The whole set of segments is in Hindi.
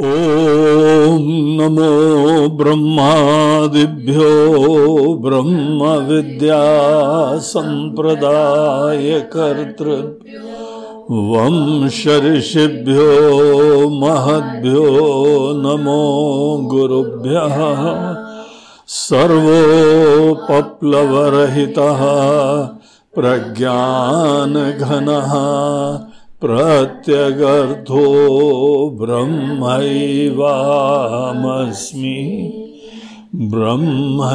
ॐ नमो ब्रह्मादिभ्यो ब्रह्मविद्यासम्प्रदायकर्तृभ्यो वंशऋषिभ्यो महद्भ्यो नमो गुरुभ्यः सर्वोपप्लवरहितः प्रज्ञानघनः प्रत्यगर्थो ब्रह्मैवाहमस्मि। ब्रह्मैवाहमस्मि।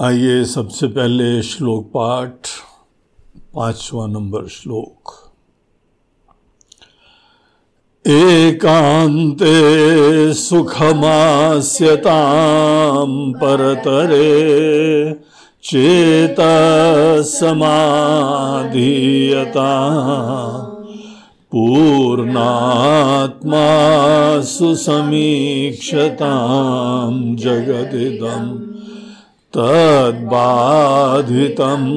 आइए सबसे पहले श्लोक पाठ पांचवा नंबर श्लोक। एकान्ते सुखमास्यतां परतरे चेतसमाधीयता। पूर्णात्मा सुसमीक्षतां जगदिदं तद्बाधितं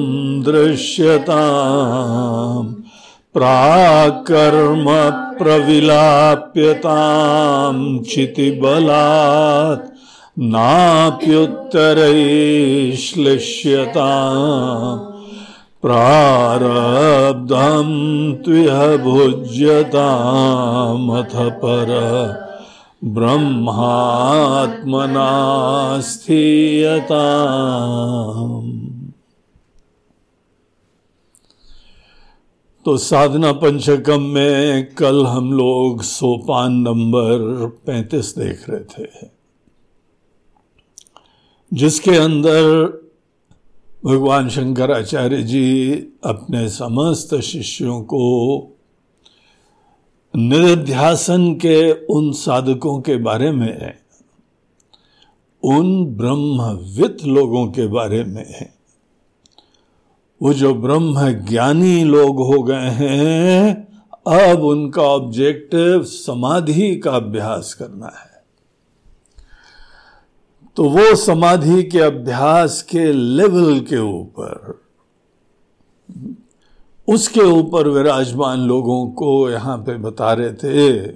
दृश्यताम्। प्राकर्म प्रविलाप्यतां चितिबलात् नाप्युत्तरैश्लिष्यता प्रारब्धं त्विह भुज्यतामथ पर ब्रह्मात्मना स्थीयताम् तो साधना पंचकम में कल हम लोग सोपान नंबर पैंतीस देख रहे थे। जिसके अंदर भगवान शंकराचार्य जी अपने समस्त शिष्यों को निध्यासन के उन साधकों के बारे में, उन ब्रह्मवित लोगों के बारे में वो जो ब्रह्म ज्ञानी लोग हो गए हैं, अब उनका ऑब्जेक्टिव समाधि का अभ्यास करना है। तो वो समाधि के अभ्यास के लेवल के ऊपर, उसके ऊपर विराजमान लोगों को यहाँ पे बता रहे थे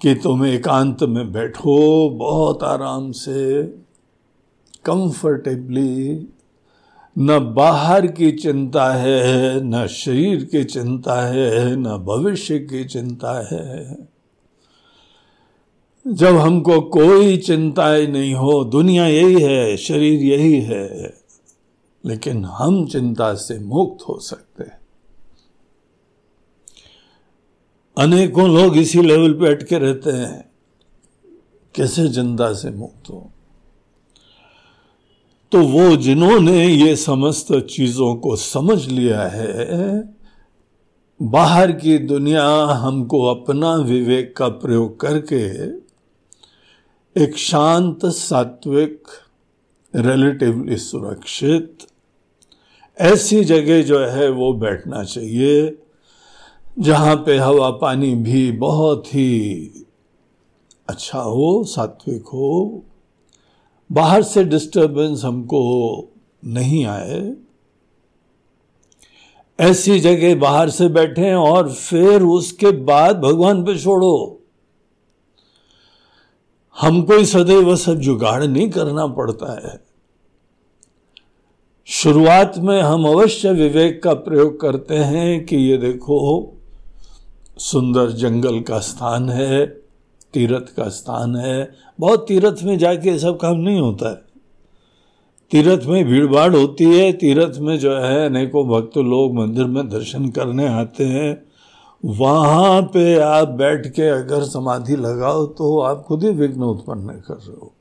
कि तुम एकांत में बैठो, बहुत आराम से कंफर्टेबली न बाहर की चिंता है, न शरीर की चिंता है, न भविष्य की चिंता है। जब हमको कोई चिंताएँ नहीं हो, दुनिया यही है, शरीर यही है, लेकिन हम चिंता से मुक्त हो सकते हैं। अनेकों लोग इसी लेवल पे अटके रहते हैं, कैसे चिंता से मुक्त हो? तो वो जिन्होंने ये समस्त चीज़ों को समझ लिया है, बाहर की दुनिया हमको अपना विवेक का प्रयोग करके एक शांत सात्विक रिलेटिवली सुरक्षित, ऐसी जगह जो है वो बैठना चाहिए, जहाँ पे हवा पानी भी बहुत ही अच्छा हो, सात्विक हो। बाहर से डिस्टरबेंस हमको नहीं आए। ऐसी जगह बाहर से बैठे और फिर उसके बाद भगवान पे छोड़ो। हमको ही सदैव सब जुगाड़ नहीं करना पड़ता है। शुरुआत में हम अवश्य विवेक का प्रयोग करते हैं कि ये देखो, सुंदर जंगल का स्थान है। तीर्थ का स्थान है। बहुत तीर्थ में जाके सब काम नहीं होता है। तीर्थ में भीड़ भाड़ होती है। तीर्थ में जो है, अनेकों भक्त लोग मंदिर में दर्शन करने आते हैं। वहाँ पे आप बैठ के अगर समाधि लगाओ तो आप खुद ही विघ्न उत्पन्न कर रहे हो।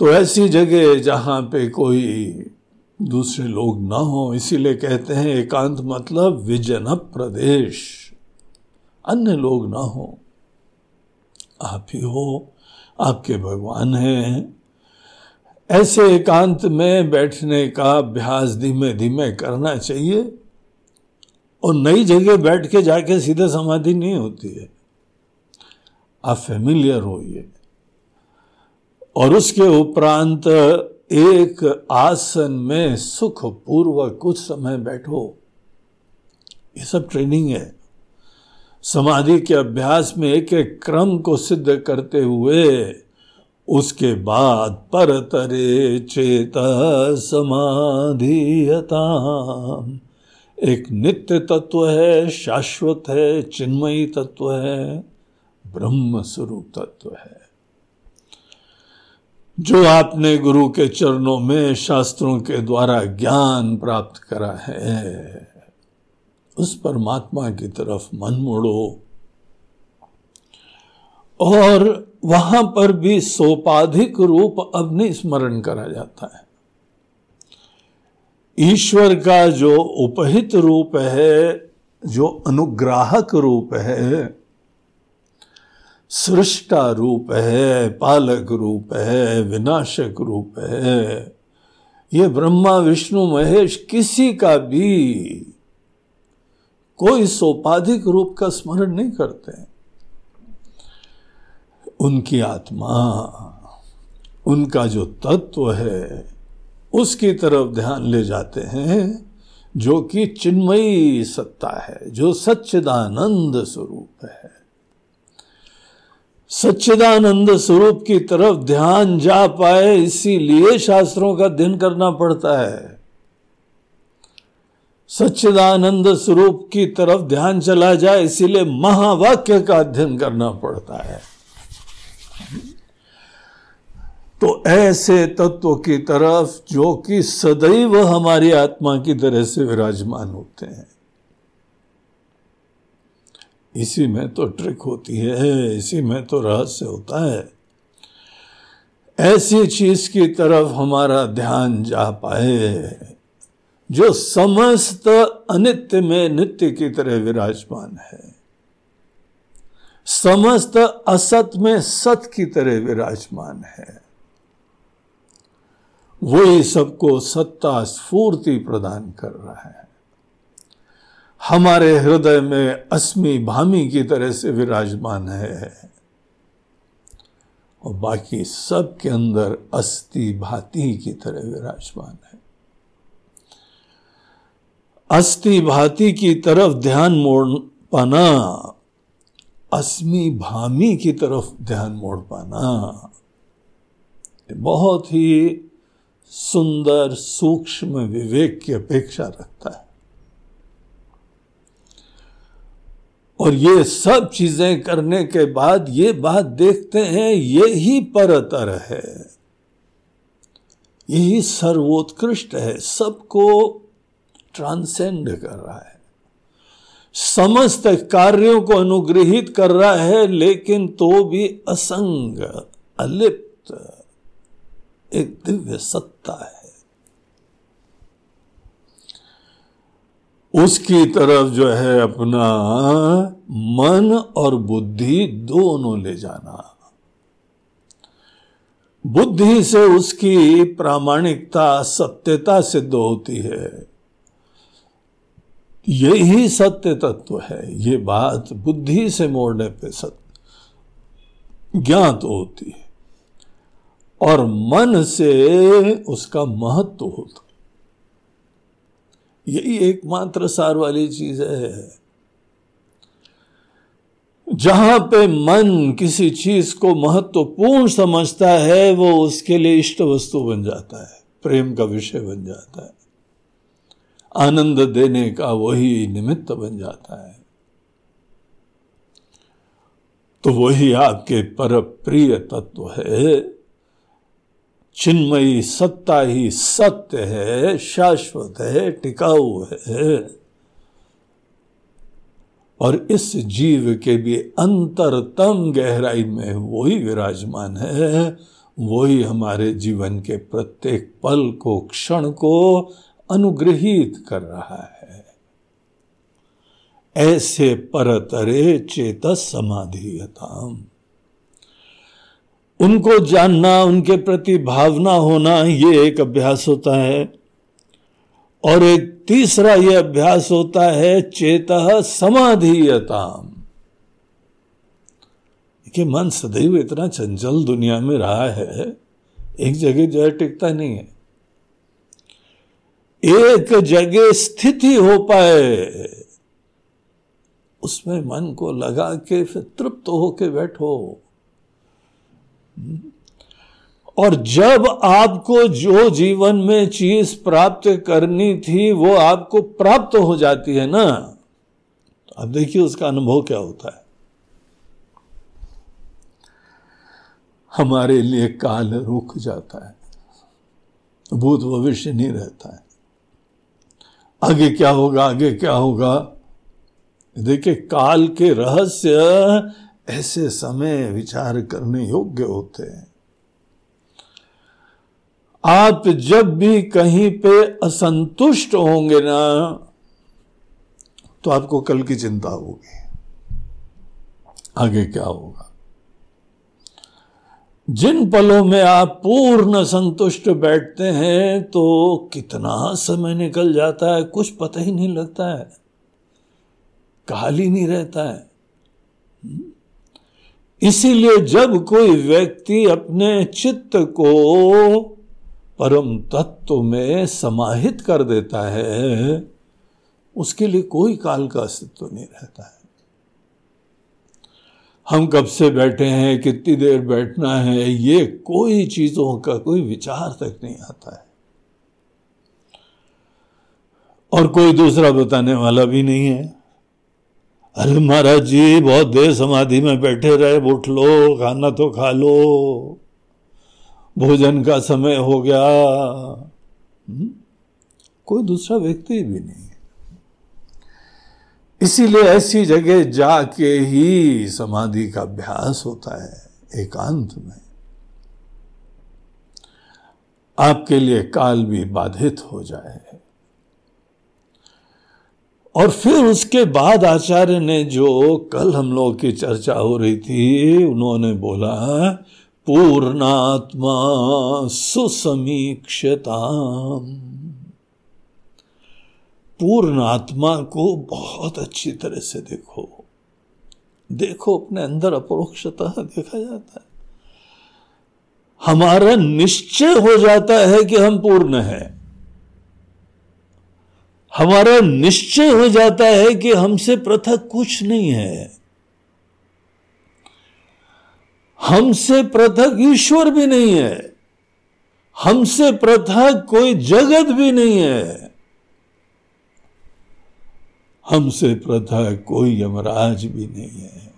तो ऐसी जगह जहाँ पे कोई दूसरे लोग ना हो, इसीलिए कहते हैं एकांत मतलब विजन प्रदेश। अन्य लोग ना हो। आप ही हो, आपके भगवान हैं। ऐसे एकांत में बैठने का अभ्यास धीमे धीमे करना चाहिए और नई जगह बैठ के जाके सीधे समाधि नहीं होती है। आप फेमिलियर होइए और उसके उपरांत एक आसन में सुख पूर्वक कुछ समय बैठो। ये सब ट्रेनिंग है। समाधि के अभ्यास में एक एक क्रम को सिद्ध करते हुए, उसके बाद पर तरे चेत समाधियता एक नित्य तत्व है, शाश्वत है, चिन्मयी तत्व है ब्रह्म स्वरूप तत्व है। जो आपने गुरु के चरणों में शास्त्रों के द्वारा ज्ञान प्राप्त करा है उस परमात्मा की तरफ़ मन मोड़ो। और वहाँ पर भी सोपाधिक रूप अब नहीं स्मरण करा जाता है। ईश्वर का जो उपहित रूप है, जो अनुग्राहक रूप है, सृष्टा रूप है, पालक रूप है, विनाशक रूप है, ये ब्रह्मा, विष्णु, महेश किसी का भी कोई सोपाधिक रूप का स्मरण नहीं करते उनकी आत्मा, उनका जो तत्व है, उसकी तरफ़ ध्यान ले जाते हैं, जो कि चिन्मयी सत्ता है, जो सच्चिदानंद स्वरूप है। सच्चिदानंद स्वरूप की तरफ़ ध्यान जा पाए, इसीलिए शास्त्रों का अध्ययन करना पड़ता है। सच्चिदानंद स्वरूप की तरफ़ ध्यान चला जाए, इसीलिए महावाक्य का अध्ययन करना पड़ता है। तो ऐसे तत्व की तरफ़ जो कि सदैव हमारी आत्मा की तरह से विराजमान होते हैं। इसी में तो ट्रिक होती है, इसी में तो रहस्य होता है। ऐसी चीज़ की तरफ़ हमारा ध्यान जा पाए। जो समस्त अनित्य में नित्य की तरह विराजमान है, समस्त असत में सत की तरह विराजमान है, वही सबको सत्ता स्फूर्ति प्रदान कर रहा है। हमारे हृदय में अस्मि भामी की तरह से विराजमान है, और बाकी सब के अंदर अस्थि भाती की तरह विराजमान है। अस्थि भाती की तरफ़ ध्यान मोड़ पाना। अस्मि भामी की तरफ़ ध्यान मोड़ पाना। बहुत ही सुंदर, सूक्ष्म विवेक की अपेक्षा रखता है। और ये सब चीज़ें करने के बाद ये बात देखते हैं, ये ही परतर है। यही सर्वोत्कृष्ट है। सबको ट्रांसेंड कर रहा है। समस्त कार्यों को अनुग्रहित कर रहा है, लेकिन तो भी असंग, अलिप्त। एक दिव्य सत्ता है। उसकी तरफ़ जो है अपना मन और बुद्धि दोनों ले जाना। बुद्धि से उसकी प्रामाणिकता, सत्यता सिद्ध होती है। यही सत्य तत्व है, ये बात बुद्धि से मोड़ने पे सत्य ज्ञात होती है। और मन से उसका महत्व होता यही एकमात्र सार वाली चीज़ है। जहाँ पे मन किसी चीज़ को महत्वपूर्ण समझता है, वो उसके लिए इष्ट वस्तु बन जाता है, प्रेम का विषय बन जाता है। आनंद देने का वही निमित्त बन जाता है। तो वही आपके पर प्रिय तत्व है। चिन्मयी सत्ता ही सत्य है, शाश्वत है, टिकाऊ है। और इस जीव के भी अंतरतम गहराई में वही विराजमान है, वही हमारे जीवन के प्रत्येक पल को, क्षण को अनुग्रहित कर रहा है। ऐसे परतरे चेत समाधियताम। उनको जानना, उनके प्रति भावना होना ये एक अभ्यास होता है। और एक तीसरा यह अभ्यास होता है चेत समाधीयताम। कि मन सदैव इतना चंचल दुनिया में रहा है, एक जगह जो है टिकता नहीं है। एक जगह स्थिति हो पाए, उसमें मन को लगा के फिर तृप्त होके बैठो। और जब आपको जो जीवन में चीज़ प्राप्त करनी थी, वो आपको प्राप्त हो जाती है ना तो अब देखिए उसका अनुभव क्या होता है। हमारे लिए काल रुक जाता है, भूत भविष्य नहीं रहता है। आगे क्या होगा, आगे क्या होगा? देखिए, काल के रहस्य ऐसे समय विचार करने योग्य होते हैं। आप जब भी कहीं पे असंतुष्ट होंगे ना तो आपको कल की चिंता होगी। आगे क्या होगा? जिन पलों में आप पूर्ण संतुष्ट बैठते हैं तो कितना समय निकल जाता है, कुछ पता ही नहीं लगता है। काल ही नहीं रहता है। इसीलिए जब कोई व्यक्ति अपने चित्त को परम तत्व में समाहित कर देता है, उसके लिए कोई काल का अस्तित्व नहीं रहता है। हम कब से बैठे हैं, कितनी देर बैठना है, ये कोई चीज़ों का कोई विचार तक नहीं आता है। और कोई दूसरा बताने वाला भी नहीं है। अरे महाराज जी, बहुत देर समाधि में बैठे रहे, उठ लो, खाना तो खा लो। भोजन का समय हो गया। हम्म? कोई दूसरा व्यक्ति भी नहीं। इसीलिए ऐसी जगह जाके ही समाधि का अभ्यास होता है, एकांत में। आपके लिए काल भी बाधित हो जाए। और फिर उसके बाद आचार्य ने जो कल हम लोग की चर्चा हो रही थी, उन्होंने बोला, पूर्णात्मा सुसमीक्षता पूर्ण आत्मा को बहुत अच्छी तरह से देखो। देखो, अपने अंदर अपरोक्षतः देखा जाता है। हमारा निश्चय हो जाता है कि हम पूर्ण हैं। हमारा निश्चय हो जाता है कि हमसे पृथक कुछ नहीं है। हमसे पृथक ईश्वर भी नहीं है। हमसे पृथक कोई जगत भी नहीं है। हमसे पृथक कोई यमराज भी नहीं है।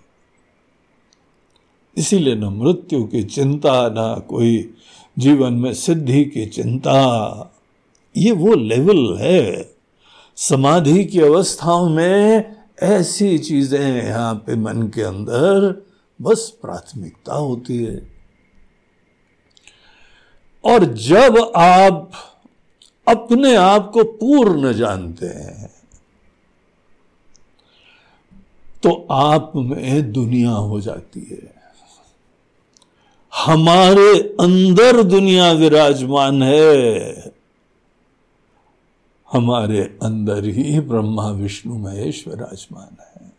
इसीलिए न मृत्यु की चिंता, ना कोई जीवन में सिद्धि की चिंता। ये वो लेवल है। समाधि की अवस्थाओं में ऐसी चीज़ें यहाँ पे मन के अंदर बस प्राथमिकता होती है। और जब आप अपने आप को पूर्ण जानते हैं तो आप में दुनिया हो जाती है। हमारे अंदर दुनिया विराजमान है। हमारे अंदर ही ब्रह्मा, विष्णु, महेश विराजमान है।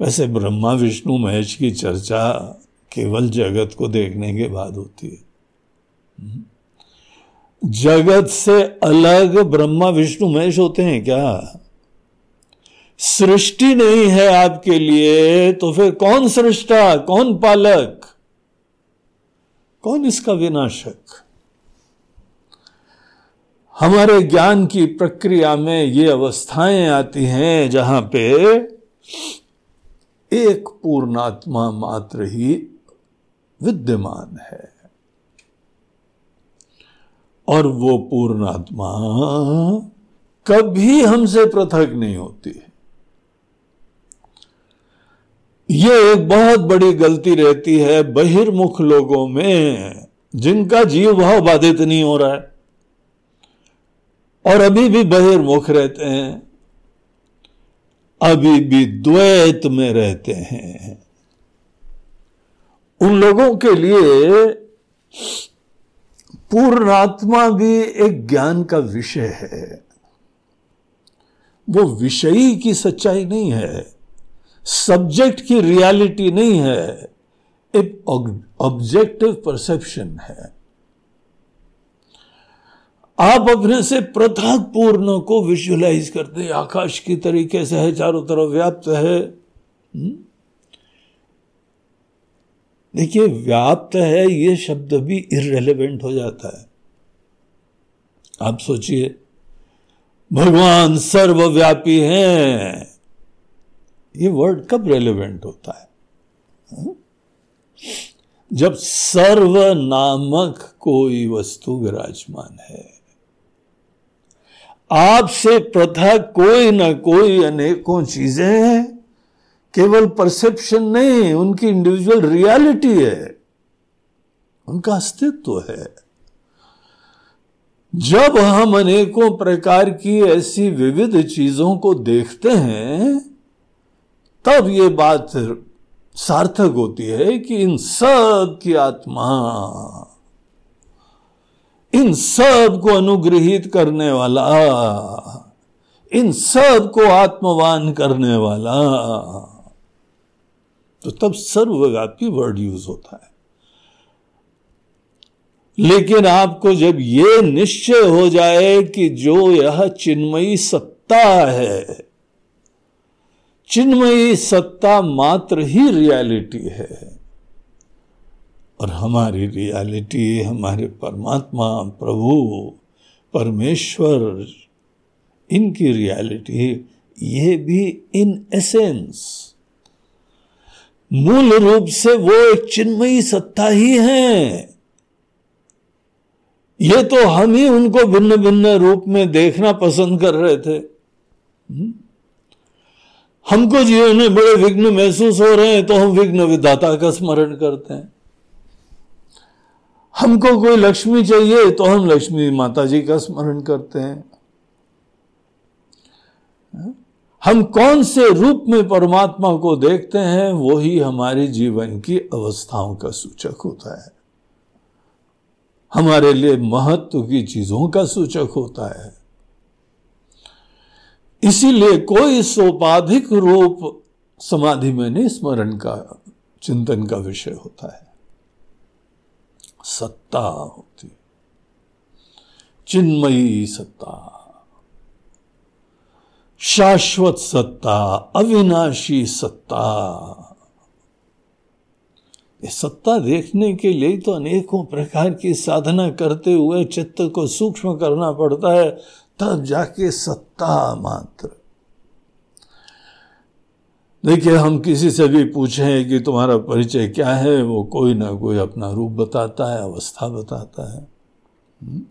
वैसे ब्रह्मा, विष्णु, महेश की चर्चा केवल जगत को देखने के बाद होती है। जगत से अलग ब्रह्मा, विष्णु, महेश होते हैं क्या? सृष्टि नहीं है आपके लिए तो फिर कौन सृष्टा, कौन पालक? कौन इसका विनाशक? हमारे ज्ञान की प्रक्रिया में ये अवस्थाएँ आती हैं जहाँ पे एक पूर्णात्मा मात्र ही विद्यमान है। और वो पूर्णात्मा कभी हमसे पृथक नहीं होती। है ये एक बहुत बड़ी गलती रहती है बहिर्मुख लोगों में, जिनका जीव भाव बाधित नहीं हो रहा है। और अभी भी बहिर्मुख रहते हैं, अभी भी द्वैत में रहते हैं। उन लोगों के लिए पूर्णात्मा भी एक ज्ञान का विषय है। वो विषयी की सच्चाई नहीं है। सब्जेक्ट की रियलिटी नहीं है, एक ऑब्जेक्टिव परसेप्शन है। आप अपने से पृथक पूर्ण को विजुअलाइज करते हैं, आकाश की तरीके से है, चारों तरफ़ व्याप्त है। हम्म? देखिए, व्याप्त है, ये शब्द भी इरेलीवेंट हो जाता है। आप सोचिए, भगवान सर्वव्यापी हैं। ये वर्ड कब रेलेवेंट होता है? हाँ? जब सर्व नामक कोई वस्तु विराजमान है, आपसे प्रथा कोई ना कोई अनेकों चीज़ें हैं। केवल परसेप्शन नहीं, उनकी इंडिविजुअल रियलिटी है। उनका अस्तित्व है। जब हम अनेकों प्रकार की ऐसी विविध चीज़ों को देखते हैं तब ये बात सार्थक होती है कि इन सब की आत्मा, इन सबको अनुग्रहित करने वाला, इन सबको आत्मवान करने वाला तो तब सर्वव्यापी वर्ड यूज़ होता है। लेकिन आपको जब यह निश्चय हो जाए कि जो यह चिन्मयी सत्ता है चिन्मयी सत्ता मात्र ही रियलिटी है। और हमारी रियलिटी, हमारे परमात्मा, प्रभु, परमेश्वर, इनकी रियलिटी, ये भी इन एसेंस मूल रूप से वो एक चिन्मयी सत्ता ही है। ये तो हम ही उनको भिन्न भिन्न रूप में देखना पसंद कर रहे थे। हुँ? हमको जीवन में बड़े विघ्न महसूस हो रहे हैं तो हम विघ्न विदाता का स्मरण करते हैं। हमको कोई लक्ष्मी चाहिए तो हम लक्ष्मी माता जी का स्मरण करते हैं। हम कौन से रूप में परमात्मा को देखते हैं वो ही हमारे जीवन की अवस्थाओं का सूचक होता है। हमारे लिए महत्व की चीज़ों का सूचक होता है। इसीलिए कोई सोपाधिक रूप समाधि में नहीं, स्मरण का, चिंतन का विषय होता है। सत्ता होती चिन्मयी सत्ता। शाश्वत सत्ता, अविनाशी सत्ता। ये सत्ता देखने के लिए तो अनेकों प्रकार की साधना करते हुए चित्त को सूक्ष्म करना पड़ता है। तब जाके सत्ता मात्र। देखिए, हम किसी से भी पूछें कि तुम्हारा परिचय क्या है, वो कोई ना कोई अपना रूप बताता है, अवस्था बताता है। हम्म?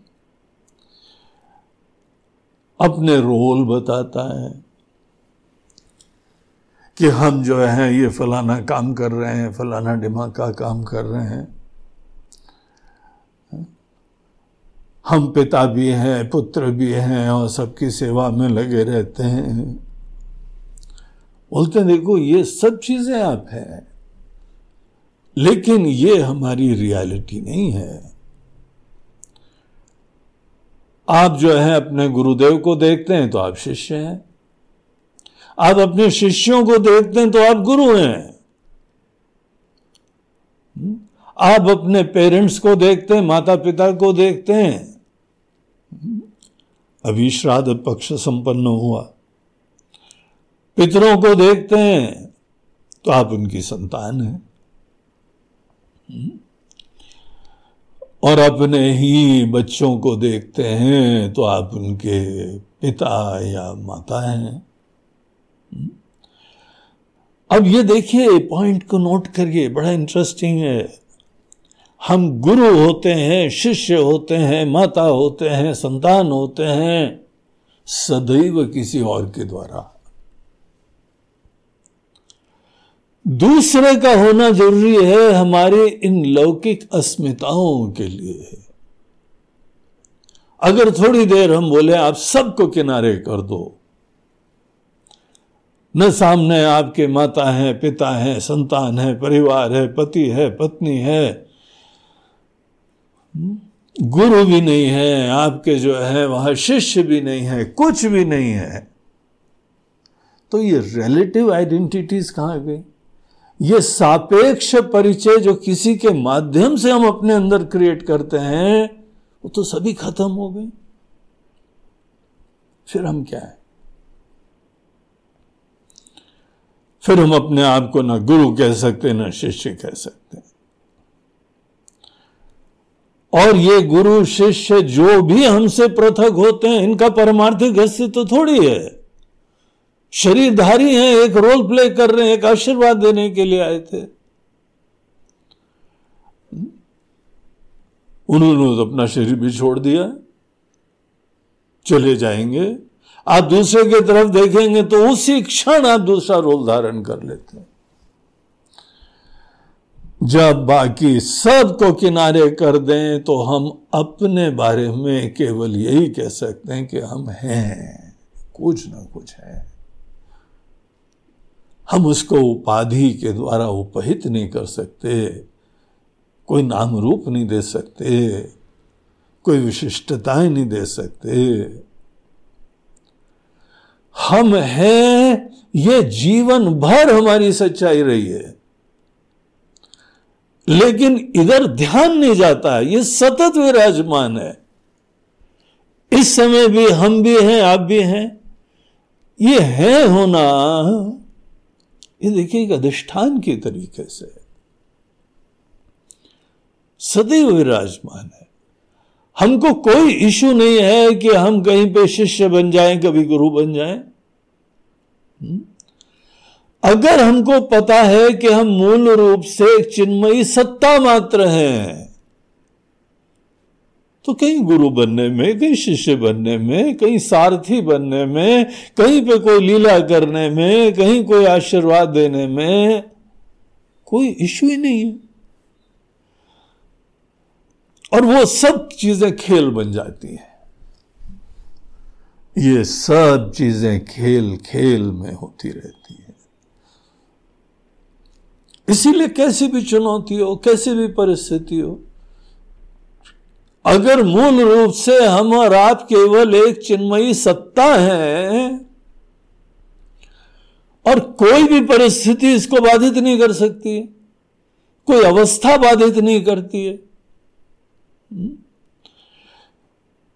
अपने रोल बताता है कि हम जो है, ये फलाना काम कर रहे हैं, फलाना दिमाग का काम कर रहे हैं। हम पिता भी हैं, पुत्र भी हैं और सबकी सेवा में लगे रहते हैं। बोलते देखो, ये सब चीज़ें आप हैं, लेकिन ये हमारी रियलिटी नहीं है। आप जो है, अपने गुरुदेव को देखते हैं तो आप शिष्य हैं। आप अपने शिष्यों को देखते हैं तो आप गुरु हैं। हम्म? आप अपने पेरेंट्स को देखते हैं माता पिता को देखते हैं। अभी श्राद्ध पक्ष संपन्न हुआ। पितरों को देखते हैं तो आप उनकी संतान हैं। और अपने ही बच्चों को देखते हैं तो आप उनके पिता या माता हैं। अब ये देखिए पॉइंट को नोट करिए, बड़ा इंटरेस्टिंग है। हम गुरु होते हैं, शिष्य होते हैं, माता होते हैं, संतान होते हैं, सदैव किसी और के द्वारा। दूसरे का होना ज़रूरी है हमारे इन लौकिक अस्मिताओं के लिए। अगर थोड़ी देर हम बोले, आप सबको किनारे कर दो। न सामने आपके माता है, पिता है, संतान है, परिवार है, पति है, पत्नी है गुरु भी नहीं है, आपके जो है, वहाँ शिष्य भी नहीं है, कुछ भी नहीं है। तो ये रिलेटिव आइडेंटिटीज कहाँ गई? ये सापेक्ष परिचय जो किसी के माध्यम से हम अपने अंदर क्रिएट करते हैं, वो तो सभी खत्म हो गए फिर हम क्या है? फिर हम अपने आप को ना गुरु कह सकते, ना शिष्य कह सकते। और ये गुरु शिष्य जो भी हमसे पृथक होते हैं, इनका परमार्थिक अस्तित्व तो थोड़ी है। शरीरधारी हैं, एक रोल प्ले कर रहे हैं, एक आशीर्वाद देने के लिए आए थे। उन्होंने तो अपना शरीर भी छोड़ दिया। चले जाएँगे। आप दूसरे की तरफ़ देखेंगे तो उसी क्षण आप दूसरा रोल धारण कर लेते हैं। जब बाकी सबको किनारे कर दें तो हम अपने बारे में केवल यही कह सकते हैं कि हम हैं। कुछ ना कुछ है। हम उसको उपाधि के द्वारा उपहित नहीं कर सकते, कोई नाम रूप नहीं दे सकते, कोई विशिष्टताएँ नहीं दे सकते। हम हैं, ये जीवन भर हमारी सच्चाई रही है। लेकिन इधर ध्यान नहीं जाता ये सतत विराजमान है। इस समय भी हम भी हैं, आप भी हैं। ये है होना। ये देखिए, एक अधिष्ठान के तरीके से। सदैव विराजमान है। हमको कोई इशू नहीं है कि हम कहीं पे शिष्य बन जाएँ, कभी गुरु बन जाएँ। हम्म? अगर हमको पता है कि हम मूल रूप से एक चिन्मयी सत्ता मात्र हैं तो कहीं गुरु बनने में, कहीं शिष्य बनने में, कहीं सारथी बनने में, कहीं पे कोई लीला करने में, कहीं कोई आशीर्वाद देने में कोई इश्यू ही नहीं है। और वो सब चीज़ें खेल बन जाती हैं। ये सब चीज़ें खेल खेल में होती रहती है। इसीलिए कैसी भी चुनौती हो, कैसी भी परिस्थिति हो, अगर मूल रूप से हम और आप केवल एक चिन्मयी सत्ता है और कोई भी परिस्थिति इसको बाधित नहीं कर सकती, कोई अवस्था बाधित नहीं करती है,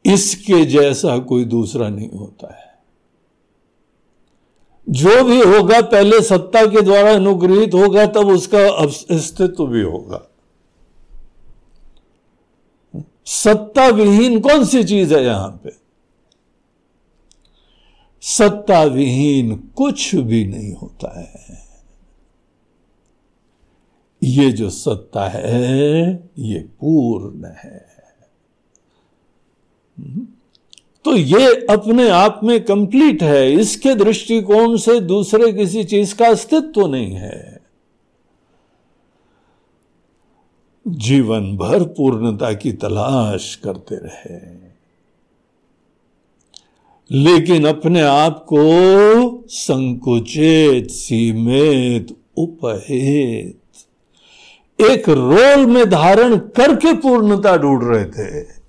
इसके जैसा कोई दूसरा नहीं होता है। जो भी होगा, पहले सत्ता के द्वारा अनुग्रहित होगा, तब उसका अस्तित्व भी होगा। सत्ता विहीन कौन सी चीज़ है यहाँ पे? सत्ता विहीन कुछ भी नहीं होता है। ये जो सत्ता है, ये पूर्ण है। तो ये अपने आप में कंप्लीट है। इसके दृष्टिकोण से दूसरे किसी चीज़ का अस्तित्व नहीं है। जीवन भर पूर्णता की तलाश करते रहे। लेकिन अपने आप को संकुचित, सीमित, उपहित, एक रोल में धारण करके पूर्णता ढूंढ रहे थे।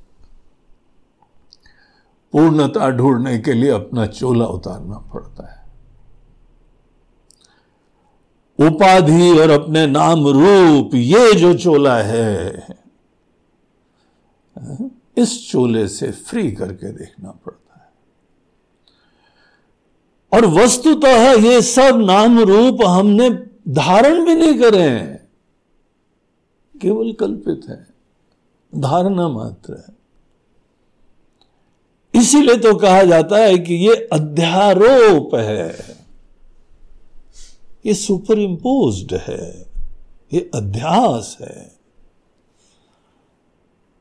पूर्णता ढूँढने के लिए अपना चोला उतारना पड़ता है। उपाधि और अपने नाम रूप, ये जो चोला है, इस चोले से फ्री करके देखना पड़ता है। और वस्तुतः ये सब नाम रूप हमने धारण भी नहीं करे हैं, केवल कल्पित है, धारणा मात्र है। इसीलिए तो कहा जाता है कि ये अध्यारोप है। ये सुपर इम्पोज है। ये अध्यास है।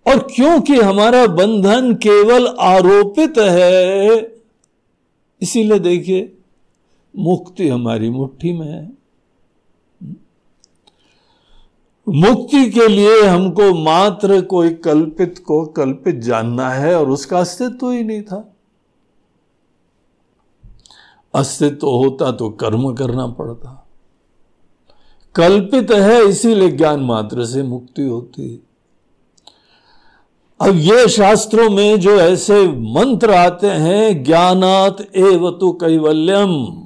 और क्योंकि हमारा बंधन केवल आरोपित है, इसीलिए देखिए, मुक्ति हमारी मुट्ठी में है। मुक्ति के लिए हमको मात्र कोई कल्पित को कल्पित जानना है और उसका अस्तित्व ही नहीं था। अस्तित्व होता तो कर्म करना पड़ता। कल्पित है, इसीलिए ज्ञान मात्र से मुक्ति होती। अब ये शास्त्रों में जो ऐसे मंत्र आते हैं, ज्ञानात एव तो कैवल्यम।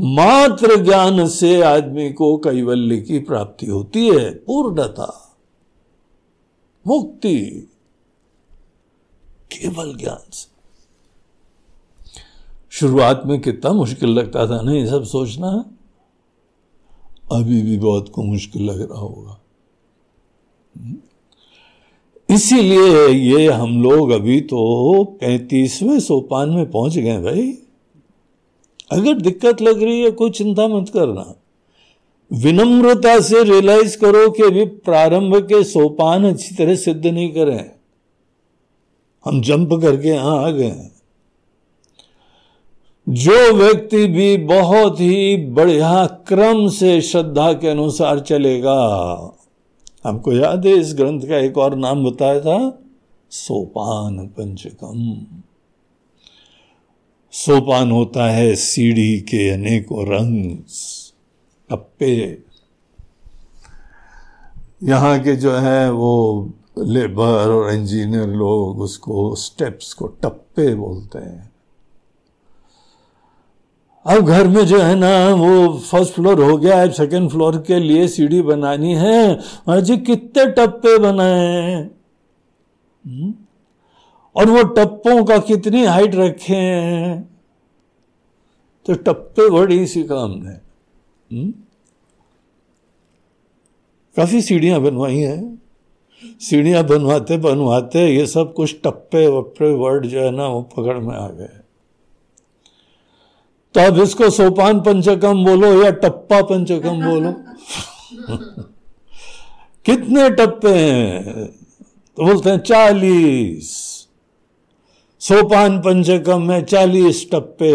मात्र ज्ञान से आदमी को कैवल्य की प्राप्ति होती है, पूर्णता, मुक्ति, केवल ज्ञान से। शुरुआत में कितना मुश्किल लगता था ना ये सब सोचना अभी भी बहुत को मुश्किल लग रहा होगा। इसीलिए ये हम लोग अभी तो पैंतीसवें सोपान में पहुँच गए भाई। अगर दिक्कत लग रही है, कोई चिंता मत करना। विनम्रता से रियलाइज़ करो कि अभी प्रारंभ के सोपान अच्छी तरह सिद्ध नहीं करें। हम जंप करके यहाँ आ गए जो व्यक्ति भी बहुत ही बढ़िया क्रम से श्रद्धा के अनुसार चलेगा। हमको याद है, इस ग्रंथ का एक और नाम बताया था, सोपान पंचकम। सोपान होता है सीढ़ी के अनेकों रंग। टप्पे। यहाँ के जो है वो लेबर और इंजीनियर लोग उसको स्टेप्स को टप्पे बोलते हैं। अब घर में जो है ना, वो फ़र्स्ट फ्लोर हो गया है सेकंड फ्लोर के लिए सीढ़ी बनानी है। जी कितने टप्पे बनाए हैं? हम्म? और वो टप्पों का कितनी हाइट रखे। हैं तो टप्पे बड़ी सी काम ने हम्म? काफ़ी सीढ़ियाँ बनवाई हैं। सीढ़ियाँ बनवाते बनवाते ये सब कुछ टप्पे वप्पे वर्ड जो है ना वो पकड़ में आ गए। तो अब इसको सोपान पंचकम बोलो या टप्पा पंचकम बोलो। कितने टप्पे हैं? तो बोलते हैं चालीस। सोपान पंचकम में चालीस टप्पे।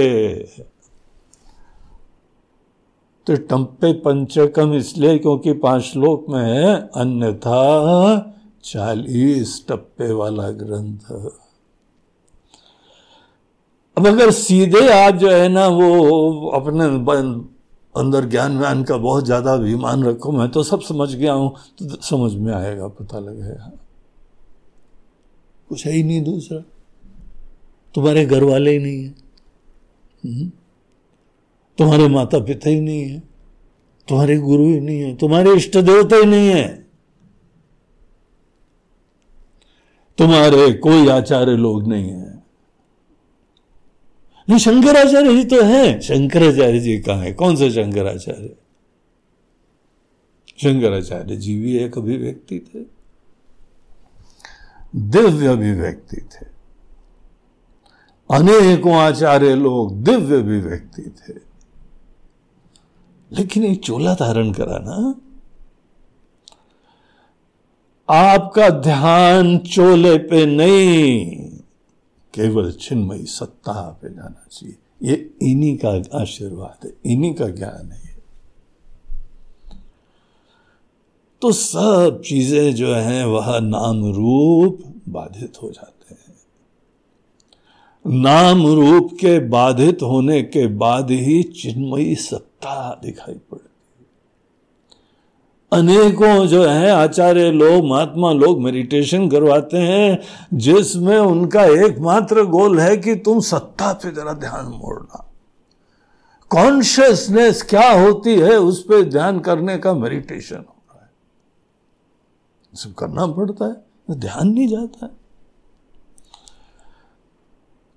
तो टप्पे पंचकम इसलिए क्योंकि पाँच श्लोक में है, अन्यथा चालीस टप्पे वाला ग्रंथ। अब अगर सीधे आप जो है ना वो अपने अंदर ज्ञान व्यान का बहुत ज़्यादा अभिमान रखो मैं तो सब समझ गया हूँ तो समझ में आएगा, पता लगेगा। कुछ है ही नहीं दूसरा। तुम्हारे घर वाले ही नहीं है। हम्म? तुम्हारे माता पिता ही नहीं है। तुम्हारे गुरु ही नहीं है। तुम्हारे इष्ट देवता ही नहीं है। तुम्हारे कोई आचार्य लोग नहीं है। नहीं, शंकराचार्य जी तो है। शंकराचार्य जी कहा है? कौन से शंकराचार्य? शंकराचार्य जी भी एक अभिव्यक्ति थे। दिव्य अभिव्यक्ति थे। अनेकों आचार्य लोग दिव्य भी व्यक्ति थे। लेकिन ये चोला धारण कराना आपका ध्यान चोले पे नहीं, केवल चिन्मयी सत्ता पे जाना चाहिए। ये इन्हीं का आशीर्वाद है, इन्हीं का ज्ञान है। तो सब चीज़ें जो हैं, वह नाम रूप बाधित हो जाते नाम रूप के बाधित होने के बाद ही चिन्मयी सत्ता दिखाई पड़ती अनेकों जो है, आचार्य लोग, महात्मा लोग मेडिटेशन करवाते हैं, जिसमें उनका एकमात्र गोल है कि तुम सत्ता पे जरा ध्यान मोड़ना। कॉन्शियसनेस क्या होती है, उस पर ध्यान करने का मेडिटेशन हो रहा है। सब करना पड़ता है, ध्यान नहीं जाता है।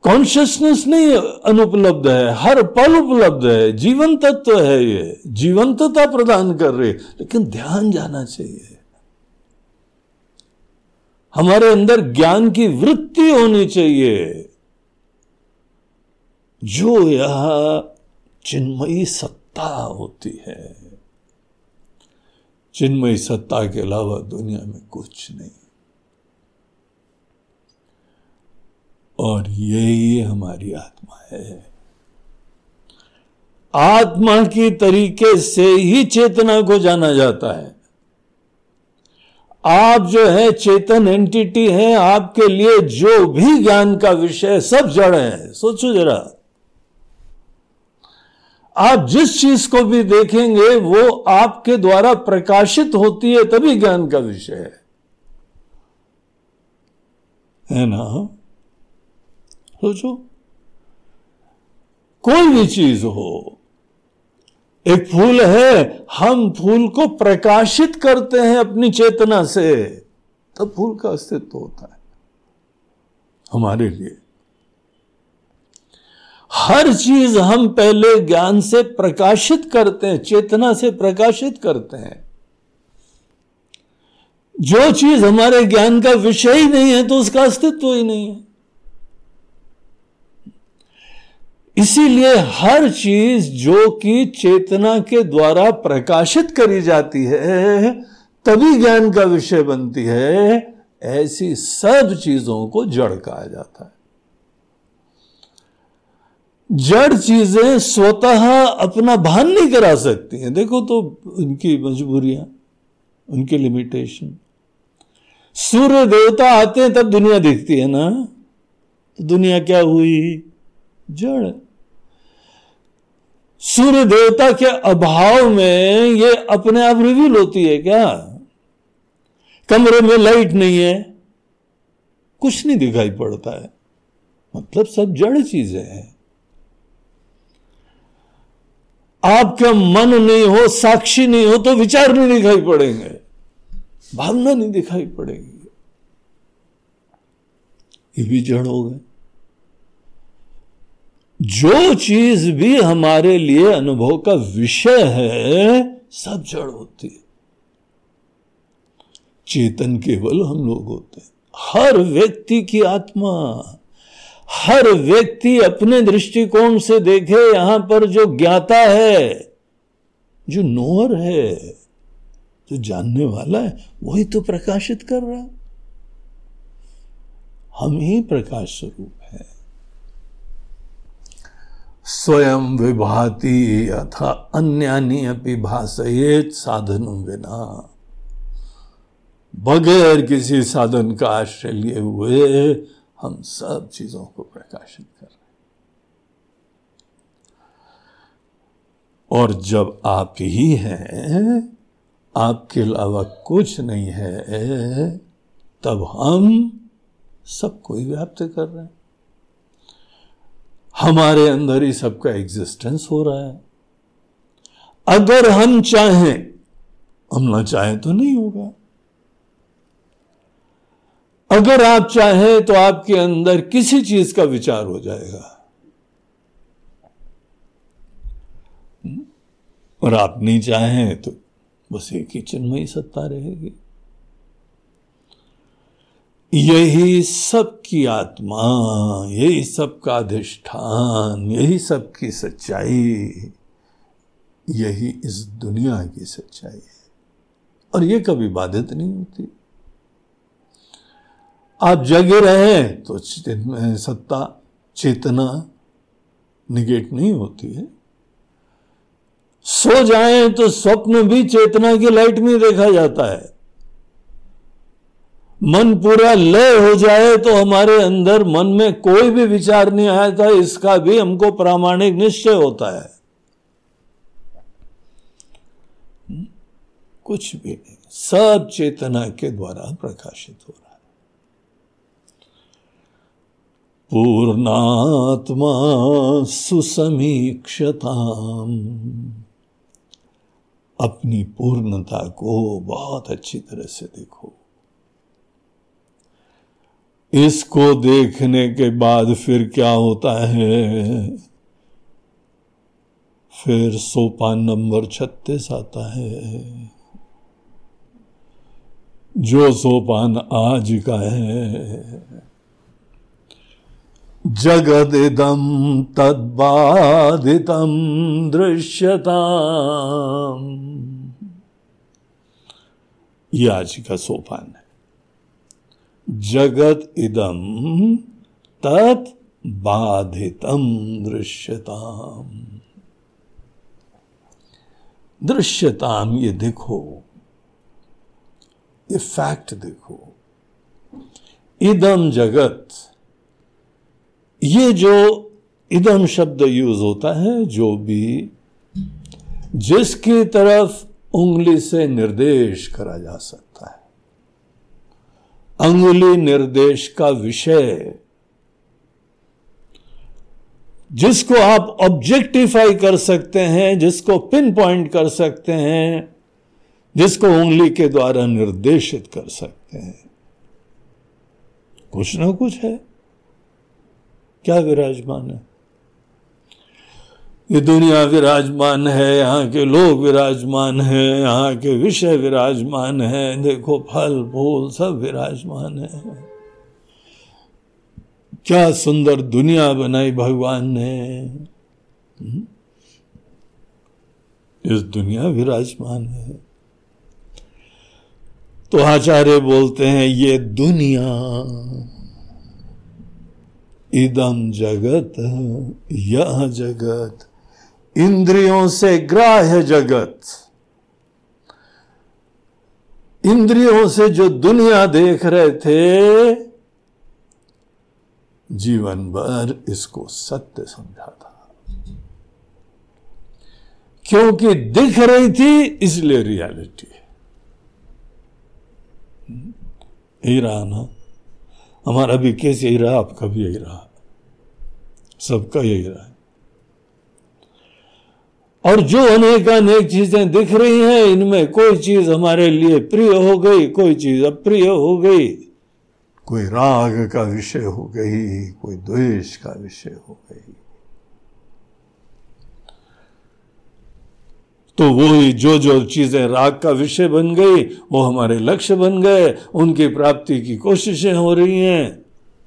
कॉन्शियसनेस नहीं अनुपलब्ध है, हर पल उपलब्ध है जीवन तत्व है ये, जीवंतता प्रदान कर रहे लेकिन ध्यान जाना चाहिए। हमारे अंदर ज्ञान की वृत्ति होनी चाहिए। जो यह चिन्मयी सत्ता होती है। चिन्मयी सत्ता के अलावा दुनिया में कुछ नहीं। और यही हमारी आत्मा है। आत्मा की तरीके से ही चेतना को जाना जाता है। आप जो है चेतन एंटिटी है, आपके लिए जो भी ज्ञान का विषय सब जड़ है। सोचो जरा। आप जिस चीज़ को भी देखेंगे, वो आपके द्वारा प्रकाशित होती है, तभी ज्ञान का विषय है। है ना? सोचो। कोई भी चीज़ हो, एक फूल है, हम फूल को प्रकाशित करते हैं अपनी चेतना से, तब फूल का अस्तित्व होता है। हमारे लिए। हर चीज़ हम पहले ज्ञान से प्रकाशित करते हैं, चेतना से प्रकाशित करते हैं। जो चीज़ हमारे ज्ञान का विषय ही नहीं है तो उसका अस्तित्व ही नहीं है। इसीलिए हर चीज़ जो कि चेतना के द्वारा प्रकाशित करी जाती है, तभी ज्ञान का विषय बनती है। ऐसी सब चीज़ों को जड़ कहा जाता है। जड़ चीज़ें स्वतः अपना भान नहीं करा सकती हैं। देखो तो उनकी मजबूरियाँ, उनकी लिमिटेशन सूर्य देवता आते हैं, तब दुनिया दिखती है ना? दुनिया क्या हुई? जड़। सूर्य देवता के अभाव में ये अपने आप रिवील होती है क्या? कमरे में लाइट नहीं है। कुछ नहीं दिखाई पड़ता है। मतलब सब जड़ चीज़ें हैं। आपका मन नहीं हो, साक्षी नहीं हो तो विचार नहीं दिखाई पड़ेंगे। भावना नहीं दिखाई पड़ेगी। ये भी जड़ हो गए। जो चीज़ भी हमारे लिए अनुभव का विषय है, सब जड़ होती है। चेतन केवल हम लोग होते हैं। हर व्यक्ति की आत्मा, हर व्यक्ति अपने दृष्टिकोण से देखे, यहाँ पर जो ज्ञाता है, जो नोअर है, जो जानने वाला है, वही तो प्रकाशित कर रहा हम ही प्रकाश स्वरूप। स्वयं विभाति अथा अन्यानी अपनी भाषयेत साधन बिना बगैर किसी साधन का आश्रय लिए हुए हम सब चीज़ों को प्रकाशित कर रहे और जब आप ही हैं, आपके अलावा कुछ नहीं है, तब हम सबको ही व्याप्त कर रहे हैं। हमारे अंदर ही सबका एग्जिस्टेंस हो रहा है। अगर हम चाहें, हम ना चाहें तो नहीं होगा। अगर आप चाहें तो आपके अंदर किसी चीज़ का विचार हो जाएगा। और आप नहीं चाहें तो बस एक ही सत्ता रहेगी। यही सबकी आत्मा, यही सबका अधिष्ठान, यही सबकी सच्चाई, यही इस दुनिया की सच्चाई है। और ये कभी बाधित नहीं होती। आप जगे रहे तो सत्ता, चेतना निगेट नहीं होती है। सो जाए तो स्वप्न भी चेतना की लाइट में देखा जाता है। मन पूरा लय हो जाए तो हमारे अंदर मन में कोई भी विचार नहीं आया था, इसका भी हमको प्रामाणिक निश्चय होता है। कुछ भी नहीं, सब चेतना के द्वारा प्रकाशित हो रहा है। पूर्णात्मा सुसमीक्षता अपनी पूर्णता को बहुत अच्छी तरह से देखो। इसको देखने के बाद फिर क्या होता है? फिर सोपान नंबर छत्तीस आता है। जो सोपान आज का है जगदिदम तद्बाधितम दृश्यता ये आज का सोपान है। जगत इदम तत् बाधितम दृश्यताम। दृश्यताम ये देखो, ये फैक्ट देखो। इदम जगत, ये जो इदम शब्द यूज़ होता है, जो भी, जिसकी तरफ़ उंगली से निर्देश करा जा सकता अंगुली निर्देश का विषय। जिसको आप ऑब्जेक्टिफाई कर सकते हैं, जिसको पिन पॉइंट कर सकते हैं, जिसको उंगली के द्वारा निर्देशित कर सकते हैं। कुछ ना कुछ है। क्या विराजमान है? ये दुनिया विराजमान है, यहाँ के लोग विराजमान है, यहाँ के विषय विराजमान है। देखो फल फूल सब विराजमान है। क्या सुंदर दुनिया बनाई भगवान ने। हम्म? इस दुनिया विराजमान है। तो आचार्य बोलते हैं, ये दुनिया इदम जगत यह जगत। इंद्रियों से ग्राह्य जगत। इंद्रियों से जो दुनिया देख रहे थे, जीवन भर इसको सत्य समझा था। क्योंकि दिख रही थी, इसलिए रियलिटी यही रहा ना? हमारा भी केस यही रहा, आपका भी यही रहा। सबका यही रहा और जो अनेक अनेक चीज़ें दिख रही हैं, इनमें कोई चीज़ हमारे लिए प्रिय हो गई, कोई चीज़ अप्रिय हो गई कोई राग का विषय हो गई, कोई द्वेष का विषय हो गई तो वही जो जो चीज़ें राग का विषय बन गई, वो हमारे लक्ष्य बन गए, उनकी प्राप्ति की कोशिशें हो रही हैं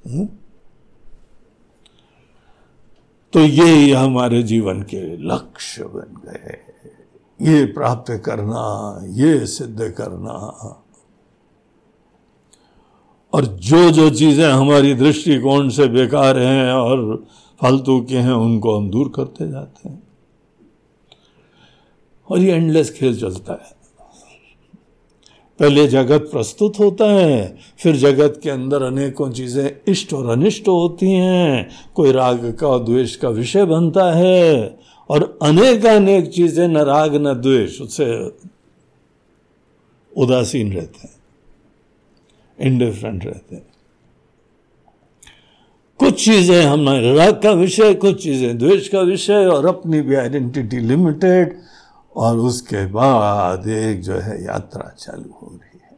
हुँ? तो ये हमारे जीवन के लक्ष्य बन गए। ये प्राप्त करना, ये सिद्ध करना। और जो जो चीज़ें हमारी दृष्टिकोण से बेकार हैं और फालतू के हैं, उनको हम दूर करते जाते हैं। और ये एंडलेस खेल चलता है। पहले जगत प्रस्तुत होता है, फिर जगत के अंदर अनेकों चीज़ें इष्ट और अनिष्ट होती हैं। कोई राग का द्वेष का विषय बनता है और अनेक अनेक चीज़ें, न राग न द्वेष, उससे उदासीन रहते हैं इंडिफरेंट रहते हैं। कुछ चीज़ें हमारे राग का विषय, कुछ चीज़ें द्वेष का विषय और अपनी भी आइडेंटिटी लिमिटेड और उसके बाद एक जो है यात्रा चालू हो रही है।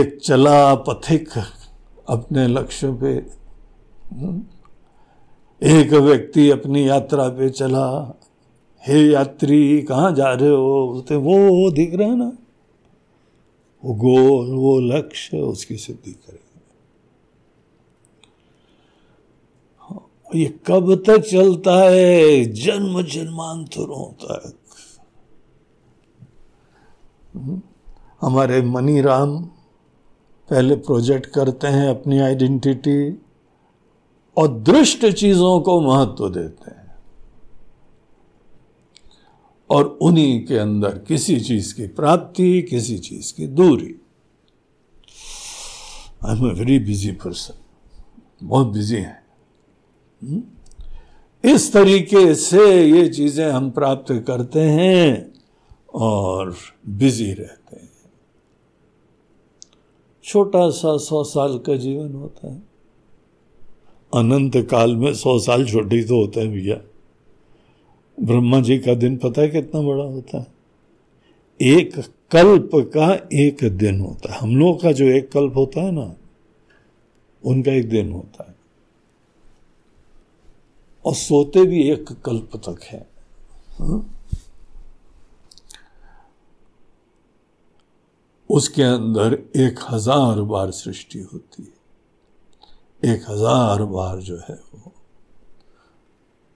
एक चला पथिक अपने लक्ष्य पे हम्म, एक व्यक्ति अपनी यात्रा पे चला। हे यात्री कहाँ जा रहे हो? बोलते वो वो दिख रहा है ना। वो गोल वो लक्ष्य उसकी सिद्धि करे। ये कब तक चलता है? जन्म जन्मांतरों तक हम्म? हमारे मनी राम पहले प्रोजेक्ट करते हैं अपनी आइडेंटिटी और दृष्ट चीज़ों को महत्व देते हैं। और उन्हीं के अंदर किसी चीज़ की प्राप्ति, किसी चीज़ की दूरी। I am a very busy person बहुत बिज़ी है। इस तरीके से ये चीज़ें हम प्राप्त करते हैं और बिज़ी रहते हैं। छोटा सा सौ साल का जीवन होता है। अनंत काल में सौ साल छोटे तो होता है भैया। ब्रह्मा जी का दिन पता है कितना बड़ा होता है? एक कल्प का एक दिन होता है। हम लोगों का जो एक कल्प होता है ना, उनका एक दिन होता है। और सोते भी एक कल्प तक है। हाँ? उसके अंदर एक हज़ार बार सृष्टि होती है। एक हज़ार बार जो है वो।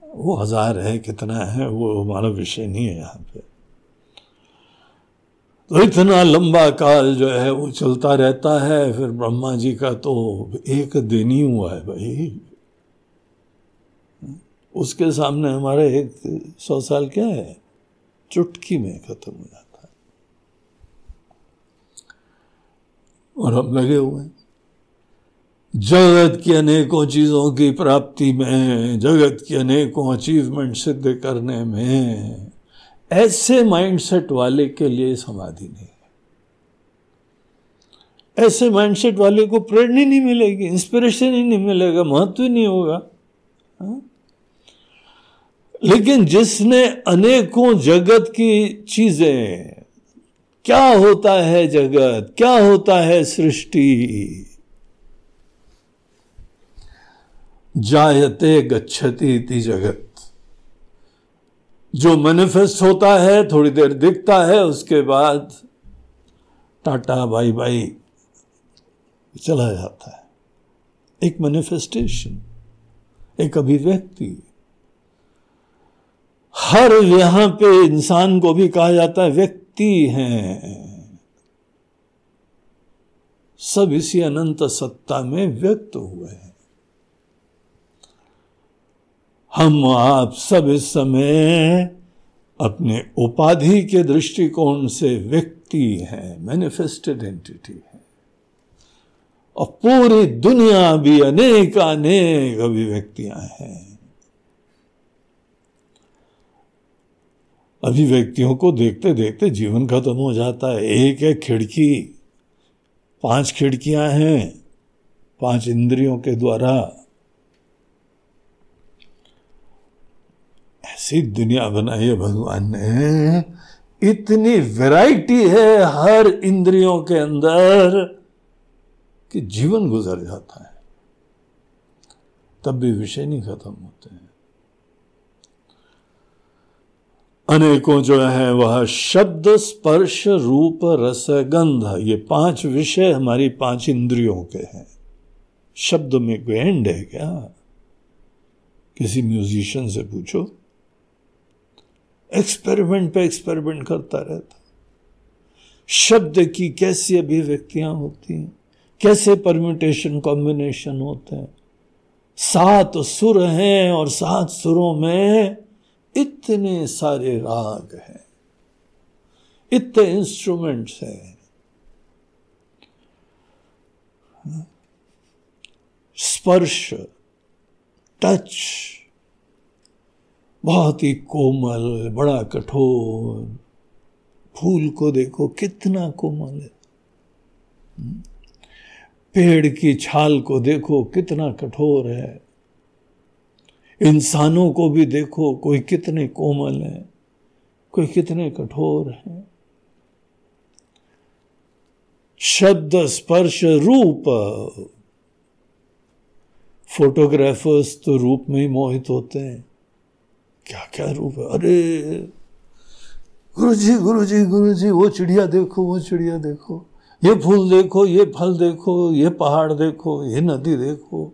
वो हज़ार है, कितना है, वो हमारा विषय नहीं है यहाँ पे। तो इतना लंबा काल जो है वो चलता रहता है, फिर ब्रह्मा जी का तो एक दिन ही हुआ है भाई। उसके सामने हमारे एक सौ साल क्या है? चुटकी में खत्म हो जाता है। और हम लगे हुए हैं। जगत की अनेकों चीज़ों की प्राप्ति में, जगत की अनेकों अचीवमेंट सिद्ध करने में, ऐसे माइंडसेट वाले के लिए समाधि नहीं है। ऐसे माइंडसेट वाले को प्रेरणा नहीं मिलेगी इंस्पिरेशन ही नहीं मिलेगा, महत्व ही नहीं होगा। हा? लेकिन जिसने अनेकों जगत की चीज़ें, क्या होता है जगत? क्या होता है सृष्टि? जायते गच्छति थी जगत। जो मैनिफेस्ट होता है, थोड़ी देर दिखता है, उसके बाद टाटा, बाई बाई चला जाता है। एक मैनिफेस्टेशन एक अभिव्यक्ति। हर यहाँ पे इंसान को भी कहा जाता है, व्यक्ति हैं। सब इसी अनंत सत्ता में व्यक्त हुए हैं। हम आप सब इस समय अपने उपाधि के दृष्टिकोण से व्यक्ति हैं मैनिफेस्टेड एंटिटी है। और पूरी दुनिया भी अनेक अनेक अभिव्यक्तियाँ हैं। अभिव्यक्तियों को देखते देखते जीवन खत्म हो जाता है। एक है खिड़की, पाँच खिड़कियाँ हैं, पाँच इंद्रियों के द्वारा। ऐसी दुनिया बनाई है भगवान ने। इतनी वैरायटी है हर इंद्रियों के अंदर कि जीवन गुजर जाता है। तब भी विषय नहीं खत्म होते हैं। अनेकों जो है, वह शब्द स्पर्श रूप रस गंध, ये पाँच विषय हमारी पाँच इंद्रियों के हैं। शब्द में कोई एंड है क्या? किसी म्यूजिशियन से पूछो। एक्सपेरिमेंट पे एक्सपेरिमेंट करता रहता। शब्द की कैसी अभिव्यक्तियाँ होती हैं? कैसे परम्यूटेशन कॉम्बिनेशन होते हैं? सात सुर हैं और सात सुरों में इतने सारे राग हैं, इतने इंस्ट्रूमेंट्स हैं। स्पर्श टच बहुत ही कोमल, बड़ा कठोर। फूल को देखो, कितना कोमल है। पेड़ की छाल को देखो, कितना कठोर है। इंसानों को भी देखो, कोई कितने कोमल है, कोई कितने कठोर है। शब्द स्पर्श रूप, फोटोग्राफर्स तो रूप में ही मोहित होते हैं। क्या क्या रूप है? अरे गुरु जी गुरु जी गुरु जी वो चिड़िया देखो, वो चिड़िया देखो। ये फूल देखो, ये फल देखो, ये पहाड़ देखो, ये नदी देखो।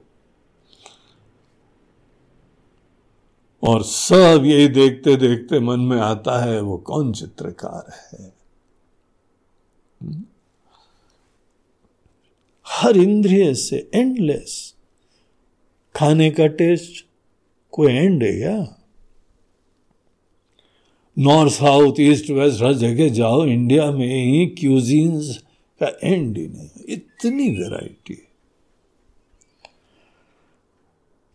और सब यही देखते देखते मन में आता है, वो कौन चित्रकार है? हर इंद्रिय से एंडलेस खाने का टेस्ट कोई एंड है क्या? नॉर्थ साउथ ईस्ट वेस्ट हर जगह जाओ इंडिया में ही क्यूजीन्स का एंड ही नहीं इतनी वैरायटी है।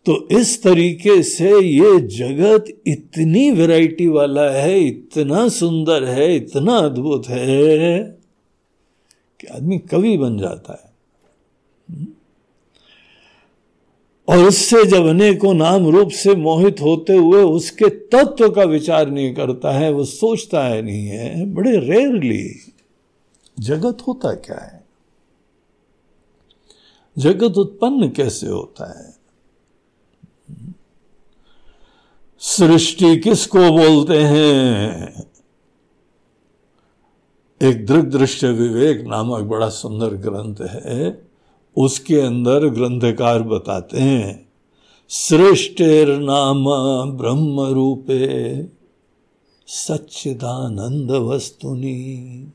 तो इस तरीके से ये जगत इतनी वैरायटी वाला है, इतना सुंदर है, इतना अद्भुत है कि आदमी कवि बन जाता है। और उससे जब अनेकों नाम रूप से मोहित होते हुए उसके तत्व का विचार नहीं करता है, वो सोचता है, नहीं है बड़े रेयरली जगत होता क्या है? जगत उत्पन्न कैसे होता है? सृष्टि किसको बोलते हैं? एक दृग दृश्य विवेक नामक बड़ा सुंदर ग्रंथ है। उसके अंदर ग्रंथकार बताते हैं, सृष्टिर नाम ब्रह्म रूपे सच्चिदानंद वस्तुनि।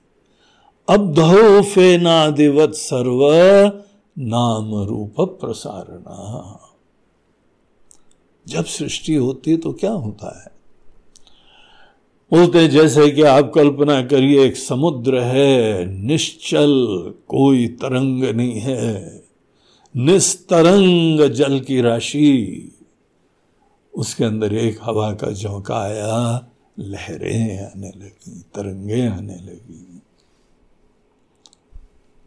अब्धो फेनादिवत सर्व नाम रूप प्रसारणा। जब सृष्टि होती है तो क्या होता है? बोलते जैसे कि आप कल्पना करिए, एक समुद्र है, निश्चल, कोई तरंग नहीं है। निस्तरंग जल की राशि। उसके अंदर एक हवा का झोंका आया, लहरें आने लगी, तरंगे आने लगी।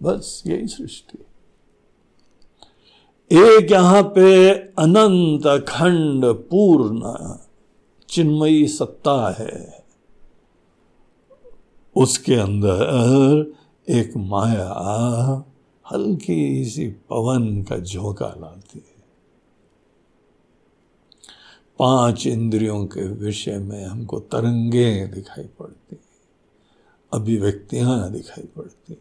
बस यही सृष्टि। एक यहाँ पे अनंत अखंड पूर्ण चिन्मयी सत्ता है। उसके अंदर एक माया हल्की सी पवन का झोंका लाती है। पाँच इंद्रियों के विषय में हमको तरंगे दिखाई पड़ती अभिव्यक्तियाँ दिखाई पड़ती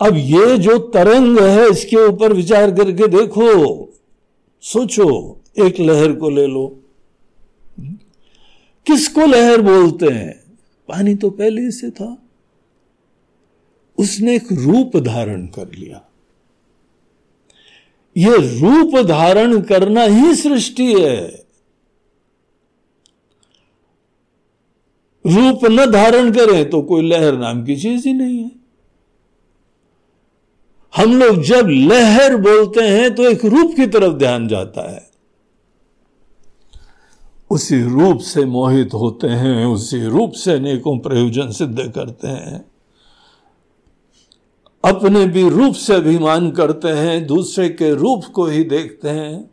अब ये जो तरंग है इसके ऊपर विचार करके देखो, सोचो, एक लहर को ले लो। किसको लहर बोलते हैं? पानी तो पहले से था। उसने एक रूप धारण कर लिया। यह रूप धारण करना ही सृष्टि है। रूप न धारण करें तो कोई लहर नाम की चीज़ ही नहीं है। हम लोग जब लहर बोलते हैं तो एक रूप की तरफ़ ध्यान जाता है। उसी रूप से मोहित होते हैं, उसी रूप से अनेकों प्रयोजन सिद्ध करते हैं। अपने भी रूप से अभिमान करते हैं, दूसरे के रूप को ही देखते हैं।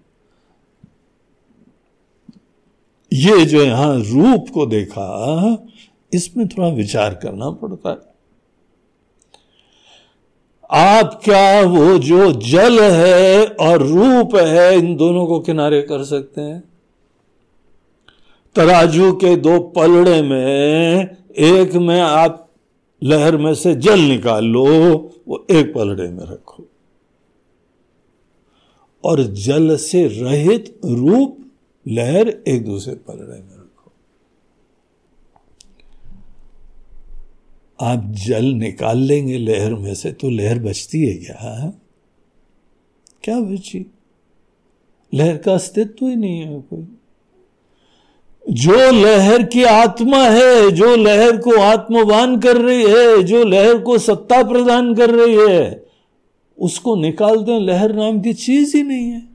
ये जो यहाँ रूप को देखा, इसमें थोड़ा विचार करना पड़ता है। आप क्या वो जो जल है और रूप है, इन दोनों को किनारे कर सकते हैं? तराजू के दो पलड़े में, एक में आप लहर में से जल निकाल लो, वो एक पलड़े में रखो। और जल से रहित रूप लहर एक दूसरे पलड़े में रखो आप जल निकाल लेंगे लहर में से तो लहर बचती है क्या? क्या बची? लहर का अस्तित्व ही नहीं है कोई। जो लहर की आत्मा है, जो लहर को आत्मवान कर रही है, जो लहर को सत्ता प्रदान कर रही है, उसको निकाल दें, लहर नाम की चीज़ ही नहीं है?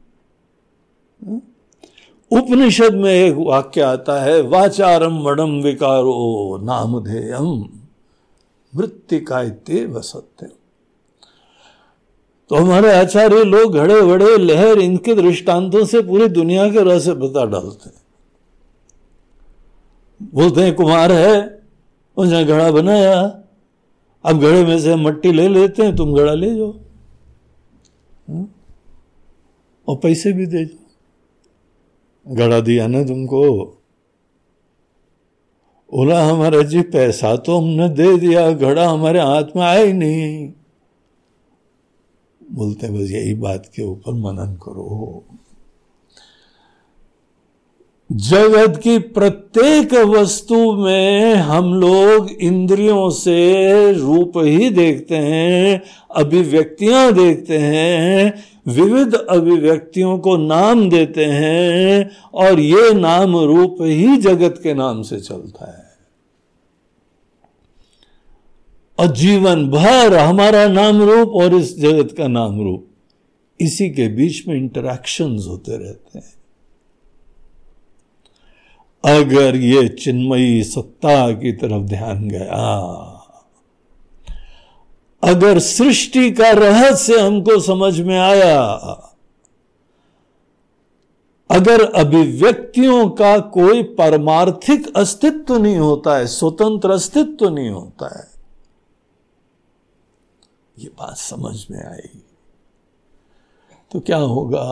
उपनिषद में एक वाक्य आता है वाचारम वणम विकारो नामधेयम मृतिकायते वसत्य तो हमारे आचार्य लोग घड़े बड़े लहर, इनके दृष्टांतों से पूरी दुनिया के रहस्य बता डालते हैं। बोलते हैं कुमार है उसने घड़ा बनाया। अब घड़े में से मट्टी ले लेते हैं, तुम घड़ा ले जाओ। हाँ? और पैसे भी दे दो। घड़ा दिया ना तुमको। बोला, हमारा जी, पैसा तो हमने दे दिया, घड़ा हमारे हाथ में आया ही नहीं। बोलते बस यही बात के ऊपर मनन करो। जगत की प्रत्येक वस्तु में हम लोग इंद्रियों से रूप ही देखते हैं, अभिव्यक्तियाँ देखते हैं, विविध अभिव्यक्तियों को नाम देते हैं और ये नाम रूप ही जगत के नाम से चलता है। और जीवन भर हमारा नाम रूप और इस जगत का नाम रूप, इसी के बीच में इंटरेक्शंस होते रहते हैं। अगर ये चिन्मयी सत्ता की तरफ़ ध्यान गया, अगर सृष्टि का रहस्य हमको समझ में आया, अगर अभिव्यक्तियों का कोई परमार्थिक अस्तित्व नहीं होता है, स्वतंत्र अस्तित्व नहीं होता है, ये बात समझ में आई तो क्या होगा?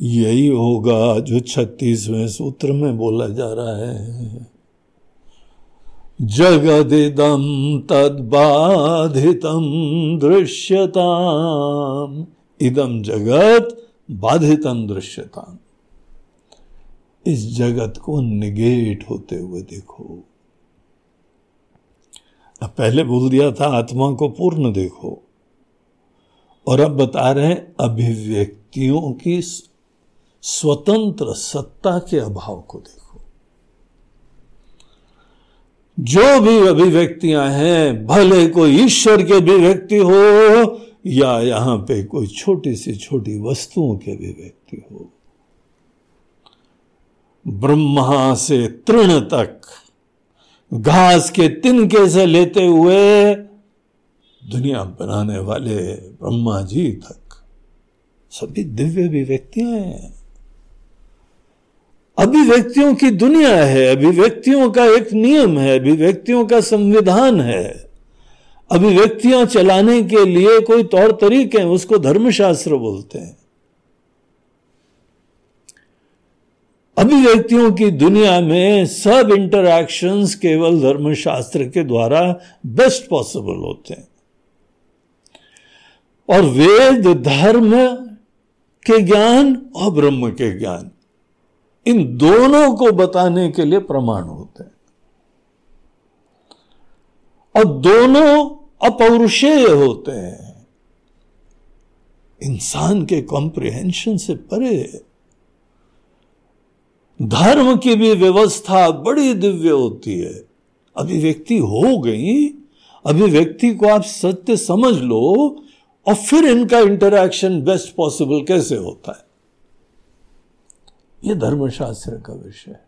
यही होगा जो छत्तीसवें सूत्र में बोला जा रहा है। जगदिदम तदबाधितम दृश्यताम। इदम जगत बाधितम दृश्यताम। इस जगत को निगेट होते हुए देखो। अब पहले बोल दिया था, आत्मा को पूर्ण देखो। और अब बता रहे हैं, अभिव्यक्तियों की स्वतंत्र सत्ता के अभाव को देखो। जो भी अभिव्यक्तियाँ हैं, भले कोई ईश्वर की अभिव्यक्ति हो, या यहाँ पे कोई छोटी से छोटी वस्तुओं की अभिव्यक्ति हो। ब्रह्मा से तृण तक, घास के तिनके से लेते हुए दुनिया बनाने वाले ब्रह्मा जी तक, सभी दिव्य अभिव्यक्तियाँ हैं। अभिव्यक्तियों की दुनिया है, अभिव्यक्तियों का एक नियम है, अभिव्यक्तियों का संविधान है। अभिव्यक्तियाँ चलाने के लिए कोई तौर तरीके हैं, उसको धर्मशास्त्र बोलते हैं। अभिव्यक्तियों की दुनिया में सब इंटरैक्शंस केवल धर्मशास्त्र के द्वारा बेस्ट पॉसिबल होते हैं। और वेद धर्म के ज्ञान और ब्रह्म के ज्ञान। इन दोनों को बताने के लिए प्रमाण होते हैं। और दोनों अपौरुषेय होते हैं। इंसान के कॉम्प्रिहेंशन से परे धर्म की भी व्यवस्था बड़ी दिव्य होती है। अभिव्यक्ति हो गई, अभिव्यक्ति को आप सत्य समझ लो, और फिर इनका इंटरेक्शन बेस्ट पॉसिबल कैसे होता है? यह धर्मशास्त्र का विषय है।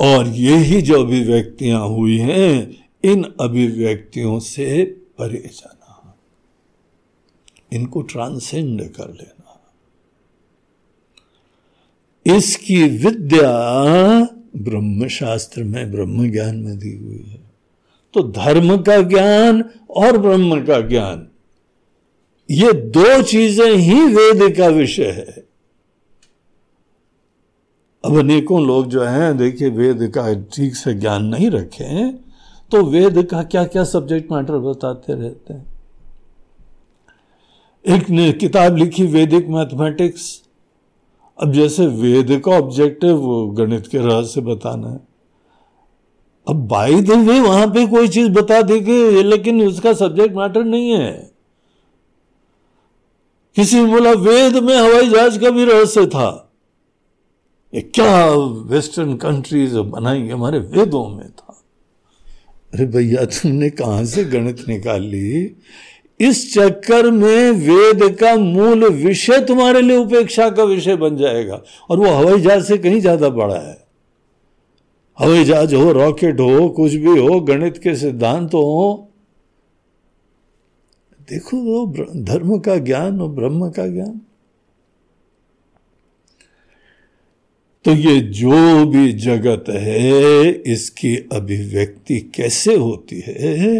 और यही जो अभिव्यक्तियाँ हुई हैं, इन अभिव्यक्तियों से परे जाना, इनको ट्रांसेंड कर लेना। इसकी विद्या ब्रह्म शास्त्र में ब्रह्म ज्ञान में दी हुई है। तो धर्म का ज्ञान और ब्रह्म का ज्ञान ये दो चीज़ें ही वेद का विषय है। अब अनेकों लोग जो हैं, देखिए, वेद का ठीक से ज्ञान नहीं रखे तो वेद का क्या क्या सब्जेक्ट मैटर बताते रहते हैं? एक ने किताब लिखी वैदिक मैथमेटिक्स अब जैसे वेद का ऑब्जेक्टिव गणित के रहस्य बताना है। अब बाई द वे वहाँ पे कोई चीज़ बता देगी, लेकिन उसका सब्जेक्ट मैटर नहीं है। किसी बोला, वेद में हवाई जहाज़ का भी रहस्य था। ये क्या वेस्टर्न कंट्रीज़ बनाई हमारे वेदों में था। अरे भैया, तुमने कहाँ से गणित निकाल ली? इस चक्कर में वेद का मूल विषय तुम्हारे लिए उपेक्षा का विषय बन जाएगा, और वो हवाई जहाज़ से कहीं ज़्यादा बड़ा है। हवाई जहाज़ हो, रॉकेट हो, कुछ भी हो, गणित के सिद्धांत हो देखो वो धर्म का ज्ञान और ब्रह्म का ज्ञान। तो ये जो भी जगत है, इसकी अभिव्यक्ति कैसे होती है,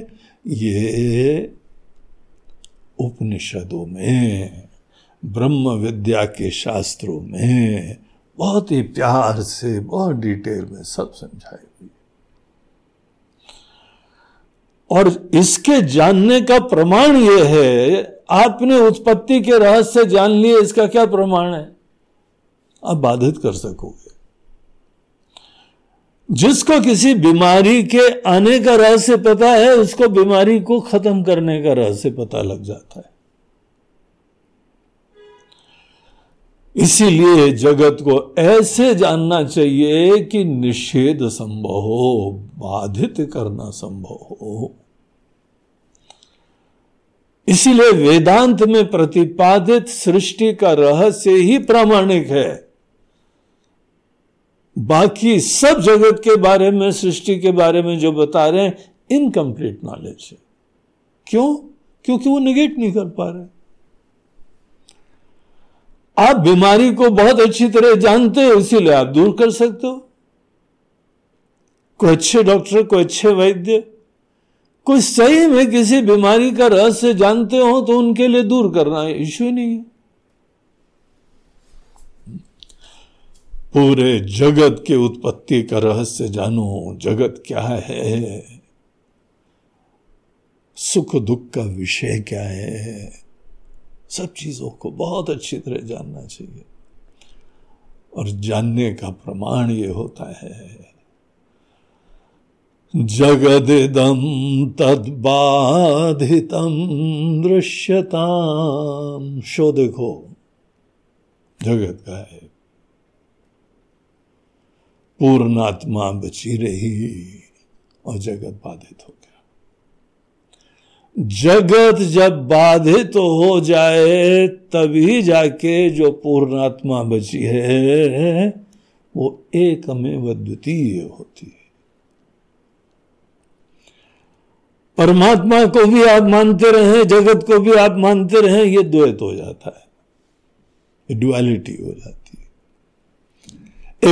ये उपनिषदों में, ब्रह्म विद्या के शास्त्रों में बहुत ही प्यार से, बहुत डिटेल में सब समझाई हुई और इसके जानने का प्रमाण यह है, आपने उत्पत्ति के रहस्य जान लिए, इसका क्या प्रमाण है? आप बाधित कर सकोगे। जिसको किसी बीमारी के आने का रहस्य पता है, उसको बीमारी को खत्म करने का रहस्य पता लग जाता है। इसीलिए जगत को ऐसे जानना चाहिए कि निषेध संभव हो, बाधित करना संभव हो। इसीलिए वेदांत में प्रतिपादित सृष्टि का रहस्य ही प्रामाणिक है। बाकी सब जगत के बारे में, सृष्टि के बारे में जो बता रहे हैं इनकम्प्लीट नॉलेज है। क्यों? क्योंकि वो निगेट नहीं कर पा रहे। आप बीमारी को बहुत अच्छी तरह जानते हो, इसीलिए आप दूर कर सकते हो। कोई अच्छे डॉक्टर, कोई अच्छे वैद्य कोई सही में किसी बीमारी का रहस्य जानते हो तो उनके लिए दूर करना इश्यू नहीं है। पूरे जगत के उत्पत्ति का रहस्य जानो, जगत क्या है? सुख दुख का विषय क्या है? सब चीज़ों को बहुत अच्छी तरह जानना चाहिए। और जानने का प्रमाण ये होता है। जगदिदम तदबाधितम दृश्यताम शो देखो, जगत का है। पूर्णात्मा बची रही और जगत बाधित हो गया। जगत जब बाधित हो जाए, तभी जाके जो पूर्णात्मा बची है, वो एक में द्वितीय होती है। परमात्मा को भी आप मानते रहे, जगत को भी आप मानते रहे, ये द्वैत हो जाता है। ड्युअलिटी हो जाती है।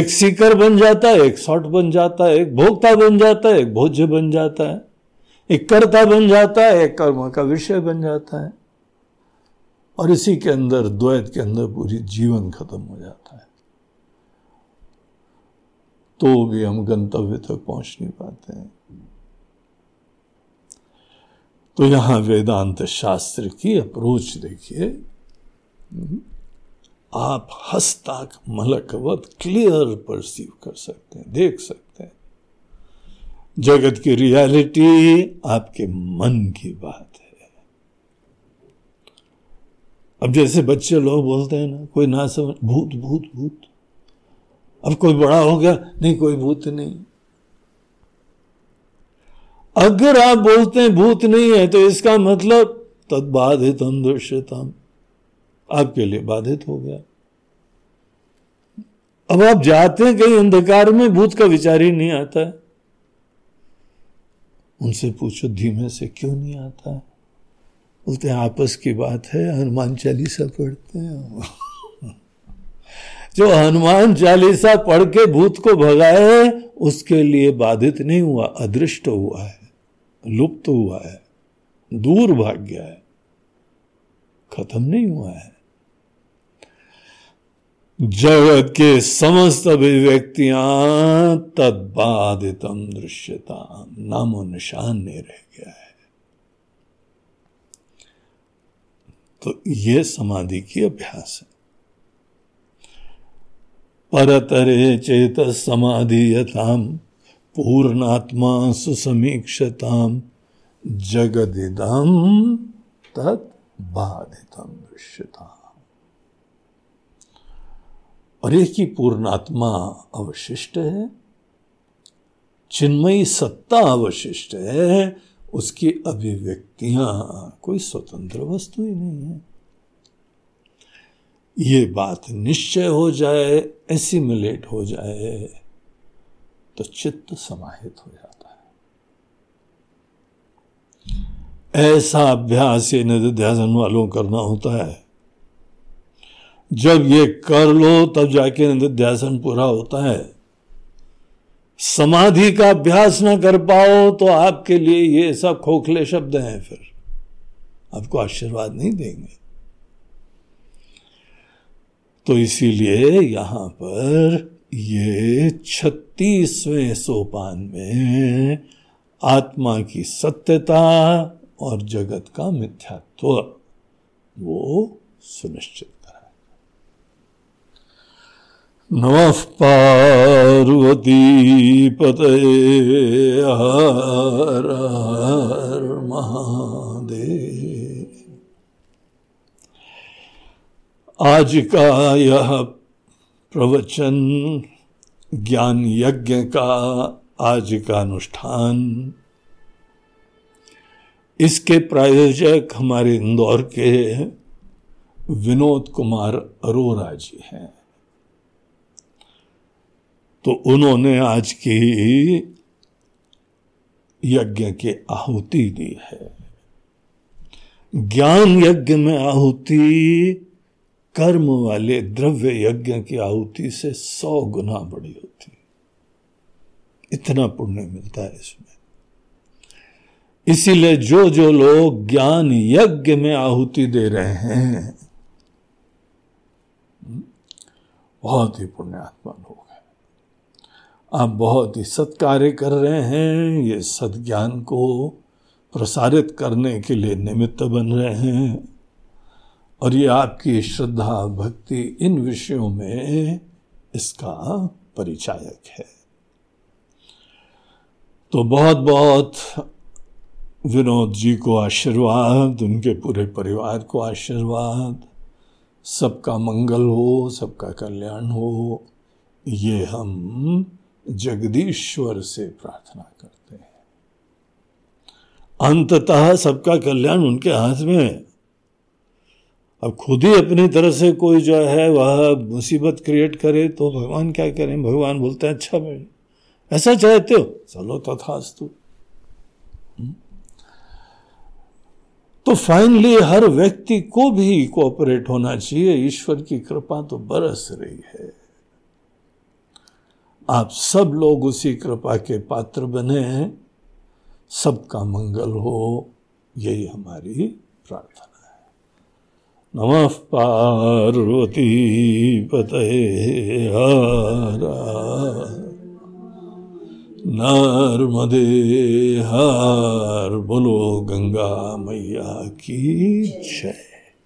एक सीकर बन जाता है, एक शॉट बन जाता है, एक भोक्ता बन जाता है, एक भोज्य बन जाता है, एक कर्ता बन जाता है, एक कर्म का विषय बन जाता है। और इसी के अंदर, द्वैत के अंदर पूरी जीवन खत्म हो जाता है। तो भी हम गंतव्य तक पहुँच नहीं पाते हैं। तो यहाँ वेदांत शास्त्र की अप्रोच देखिए। आप हस्ताक मलकवत क्लियर परसीव कर सकते हैं, देख सकते हैं। जगत की रियलिटी आपके मन की बात है। अब जैसे बच्चे लोग बोलते हैं ना, कोई ना समझ, भूत भूत भूत। अब कोई बड़ा हो गया, नहीं, कोई भूत नहीं। अगर आप बोलते हैं, भूत नहीं है तो इसका मतलब तद बाधित दृश्यतम आपके लिए बाधित हो गया। अब आप जाते हैं कहीं अंधकार में, भूत का विचार ही नहीं आता है। उनसे पूछो, धीमे से क्यों नहीं आता है? बोलते हैं, आपस की बात है, हनुमान चालीसा पढ़ते हैं। जो हनुमान चालीसा पढ़ के भूत को भगाए उसके लिए बाधित नहीं हुआ, अदृष्ट हुआ है। लुप्त हुआ है, दूर भाग गया है, खत्म नहीं हुआ है। जगत के समस्त अभिव्यक्तियाँ तदबाधितम दृश्यता, नामो निशान नहीं रह गया है। तो यह समाधि की अभ्यास है। परतरे चेत समाधि यथाम पूर्णात्मा सुसमीक्षताम जगदिदम तत् बाधितम दृश्यता और एक ही पूर्णात्मा अवशिष्ट है, चिन्मयी सत्ता अवशिष्ट है, उसकी अभिव्यक्तियाँ कोई स्वतंत्र वस्तु ही नहीं है। ये बात निश्चय हो जाए, एसिमुलेट हो जाए तो चित्त समाहित हो जाता है। ऐसा अभ्यास ये निध्यासन वालों करना होता है। जब ये कर लो, तब जाके निध्यासन पूरा होता है। समाधि का अभ्यास ना कर पाओ तो आपके लिए ये सब खोखले शब्द हैं फिर। आपको आशीर्वाद नहीं देंगे। तो इसीलिए यहाँ पर ये छत्तीसवें सोपान में आत्मा की सत्यता और जगत का मिथ्यात्व। वो सुनिश्चित करा। नम पार्वती पते महादेव। आज का यह प्रवचन ज्ञान यज्ञ का आज का अनुष्ठान। इसके प्रायोजक हमारे इंदौर के विनोद कुमार अरोरा जी हैं। तो उन्होंने आज की यज्ञ की आहुति दी है। ज्ञान यज्ञ में आहुति कर्म वाले द्रव्य यज्ञ की आहुति से सौ गुना बड़ी होती इतना पुण्य मिलता है इसमें। इसीलिए जो जो लोग ज्ञान यज्ञ में आहुति दे रहे हैं, बहुत ही पुण्यात्मा लोग हैं आप बहुत ही सत्कार्य कर रहे हैं, ये सदज्ञान को प्रसारित करने के लिए निमित्त बन रहे हैं। और ये आपकी श्रद्धा भक्ति इन विषयों में इसका परिचायक है। तो बहुत बहुत विनोद जी को आशीर्वाद, उनके पूरे परिवार को आशीर्वाद। सबका मंगल हो, सबका कल्याण हो, ये हम जगदीश्वर से प्रार्थना करते हैं। अंततः सबका कल्याण उनके हाथ में है। अब खुद ही अपनी तरह से कोई जो है वह मुसीबत क्रिएट करे तो भगवान क्या करें? भगवान बोलते हैं अच्छा भाई, ऐसा चाहते हो? चलो, तथास्तु। हम्म। तो फाइनली हर व्यक्ति को भी कोऑपरेट होना चाहिए। ईश्वर की कृपा तो बरस रही है। आप सब लोग उसी कृपा के पात्र बने सबका मंगल हो। यही हमारी प्रार्थना। नमः पार्वती पते हरा। नर्मदे हर। बोलो गंगा मैया की जय।